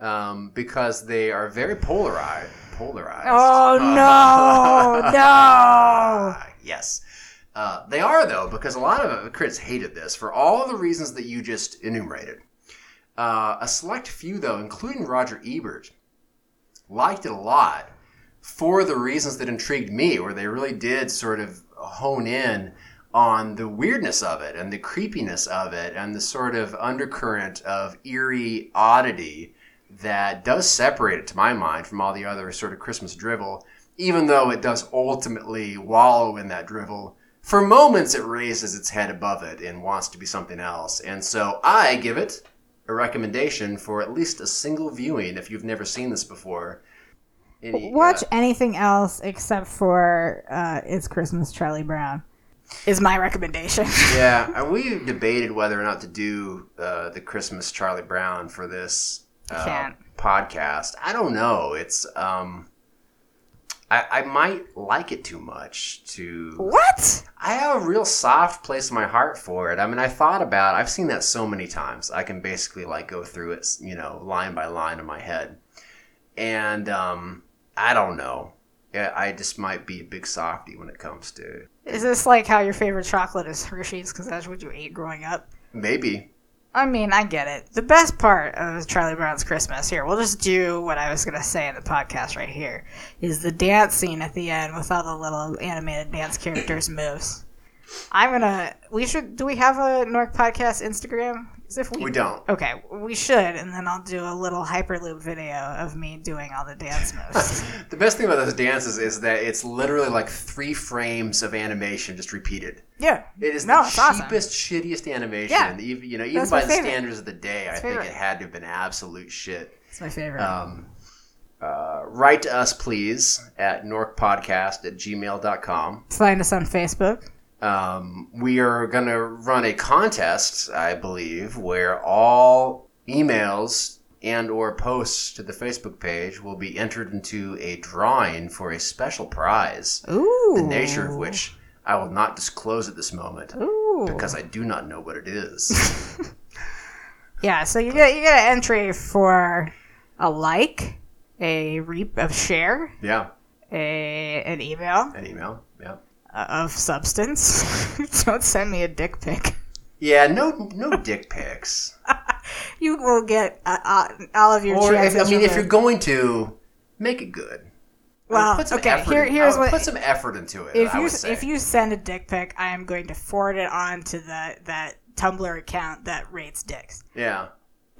um, because they are very polarized. Polarized. Oh no, <laughs> no! <laughs> Yes. Uh, they are, though, because a lot of critics hated this for all the reasons that you just enumerated. Uh, a select few, though, including Roger Ebert, liked it a lot for the reasons that intrigued me, where they really did sort of hone in on the weirdness of it and the creepiness of it and the sort of undercurrent of eerie oddity that does separate it, to my mind, from all the other sort of Christmas drivel, even though it does ultimately wallow in that drivel. For moments, it raises its head above it and wants to be something else. And so I give it a recommendation for at least a single viewing if you've never seen this before. Any- Watch uh, anything else except for uh, It's Christmas, Charlie Brown. Is my recommendation. <laughs> yeah, and we debated whether or not to do uh, the Christmas Charlie Brown for this uh, podcast. I don't know. It's um, I, I might like it too much to. what? I have a real soft place in my heart for it. I mean, I thought about. I've seen that so many times. I can basically like go through it, you know, line by line in my head, and um, I don't know. I just might be a big softy when it comes to Is this like how your favorite chocolate is Hershey's because that's what you ate growing up? maybe. I mean, I get it. The best part of Charlie Brown's Christmas here, we'll just do what I was going to say in the podcast right here, is the dance scene at the end with all the little animated dance characters moves. I'm going to, we should, do we have a Nork Podcast Instagram? 'Cause if we, We don't. Okay, we should, and then I'll do a little Hyperlapse video of me doing all the dance <laughs> moves. The best thing about those dances is that it's literally like three frames of animation just repeated. yeah. It is No, the it's awesome. cheapest, shittiest animation. Yeah. Even you know, even That's by the favorite. standards of the day, I think it had to have been absolute shit. It's my favorite. Um, uh, write to us, please, at norkpodcast at gmail.com. Find us on Facebook. Um, we are going to run a contest, I believe, where all emails and or posts to the Facebook page will be entered into a drawing for a special prize, Ooh. the nature of which I will not disclose at this moment Ooh. because I do not know what it is. <laughs> <laughs> Yeah, so you get you get an entry for a like, a reap of share, yeah, a an email an email. Yeah. Uh, of substance. <laughs> Don't send me a dick pic. Yeah, no, no <laughs> dick pics. You will get uh, uh, all of your Or if. I mean, if you're going to make it good. Well, put some okay, effort here- here's what- put some effort into it. if you if you send a dick pic, I am going to forward it on to the that Tumblr account that rates dicks yeah,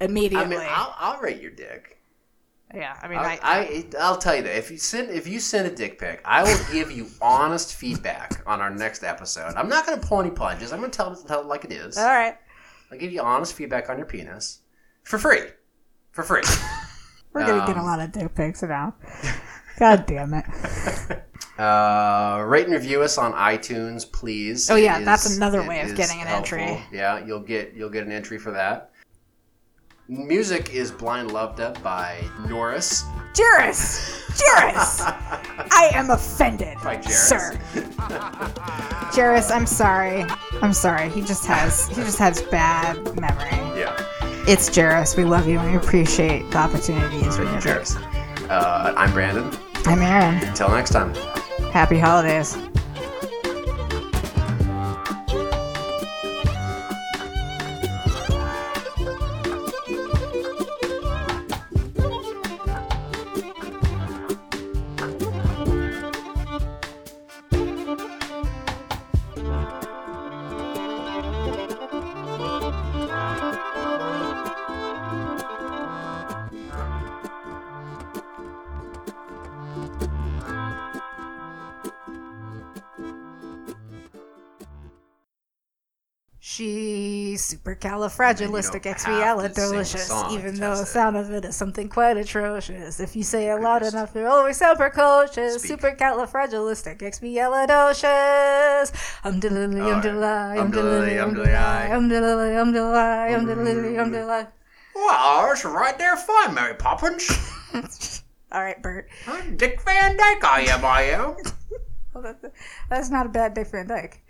immediately. I mean, I'll, I'll rate your dick. Yeah, I mean, I, I, I, I'll tell you that if you send if you send a dick pic, I will give you honest feedback on our next episode. I'm not going to pull any punches. I'm going to tell tell it like it is. all right. I'll give you honest feedback on your penis for free, for free. <laughs> We're gonna get a Um, lot of dick pics now. God damn it. <laughs> Uh, rate and review us on iTunes, please. Oh, yeah, It that's another way of getting an entry. Yeah, you'll get you'll get an entry for that. Music is "Blind Loved Up" by Norris. Jairus! Jairus! <laughs> I am offended, By Jairus. sir. Jairus, I'm sorry. I'm sorry. He just has he just has bad memory. Yeah, It's Jairus. We love you and we appreciate the opportunity to use your music. Jairus. Uh, I'm Brandon. I'm Erin. Until next time. Happy holidays. Supercalifragilisticexpialidocious, even though the sound of it is something quite atrocious. If you say it loud enough, it'll always sound precocious. Speak. Supercalifragilisticexpialidocious. Um diddly, um diddly, Um diddly, um diddly, um diddly, um diddly, um diddly, um diddly. Well, it's right there fine, Mary Poppins. <laughs> All right, Bert. I'm Dick Van Dyke, I am, I am. <laughs> Well, that- That's not a bad Dick Van Dyke.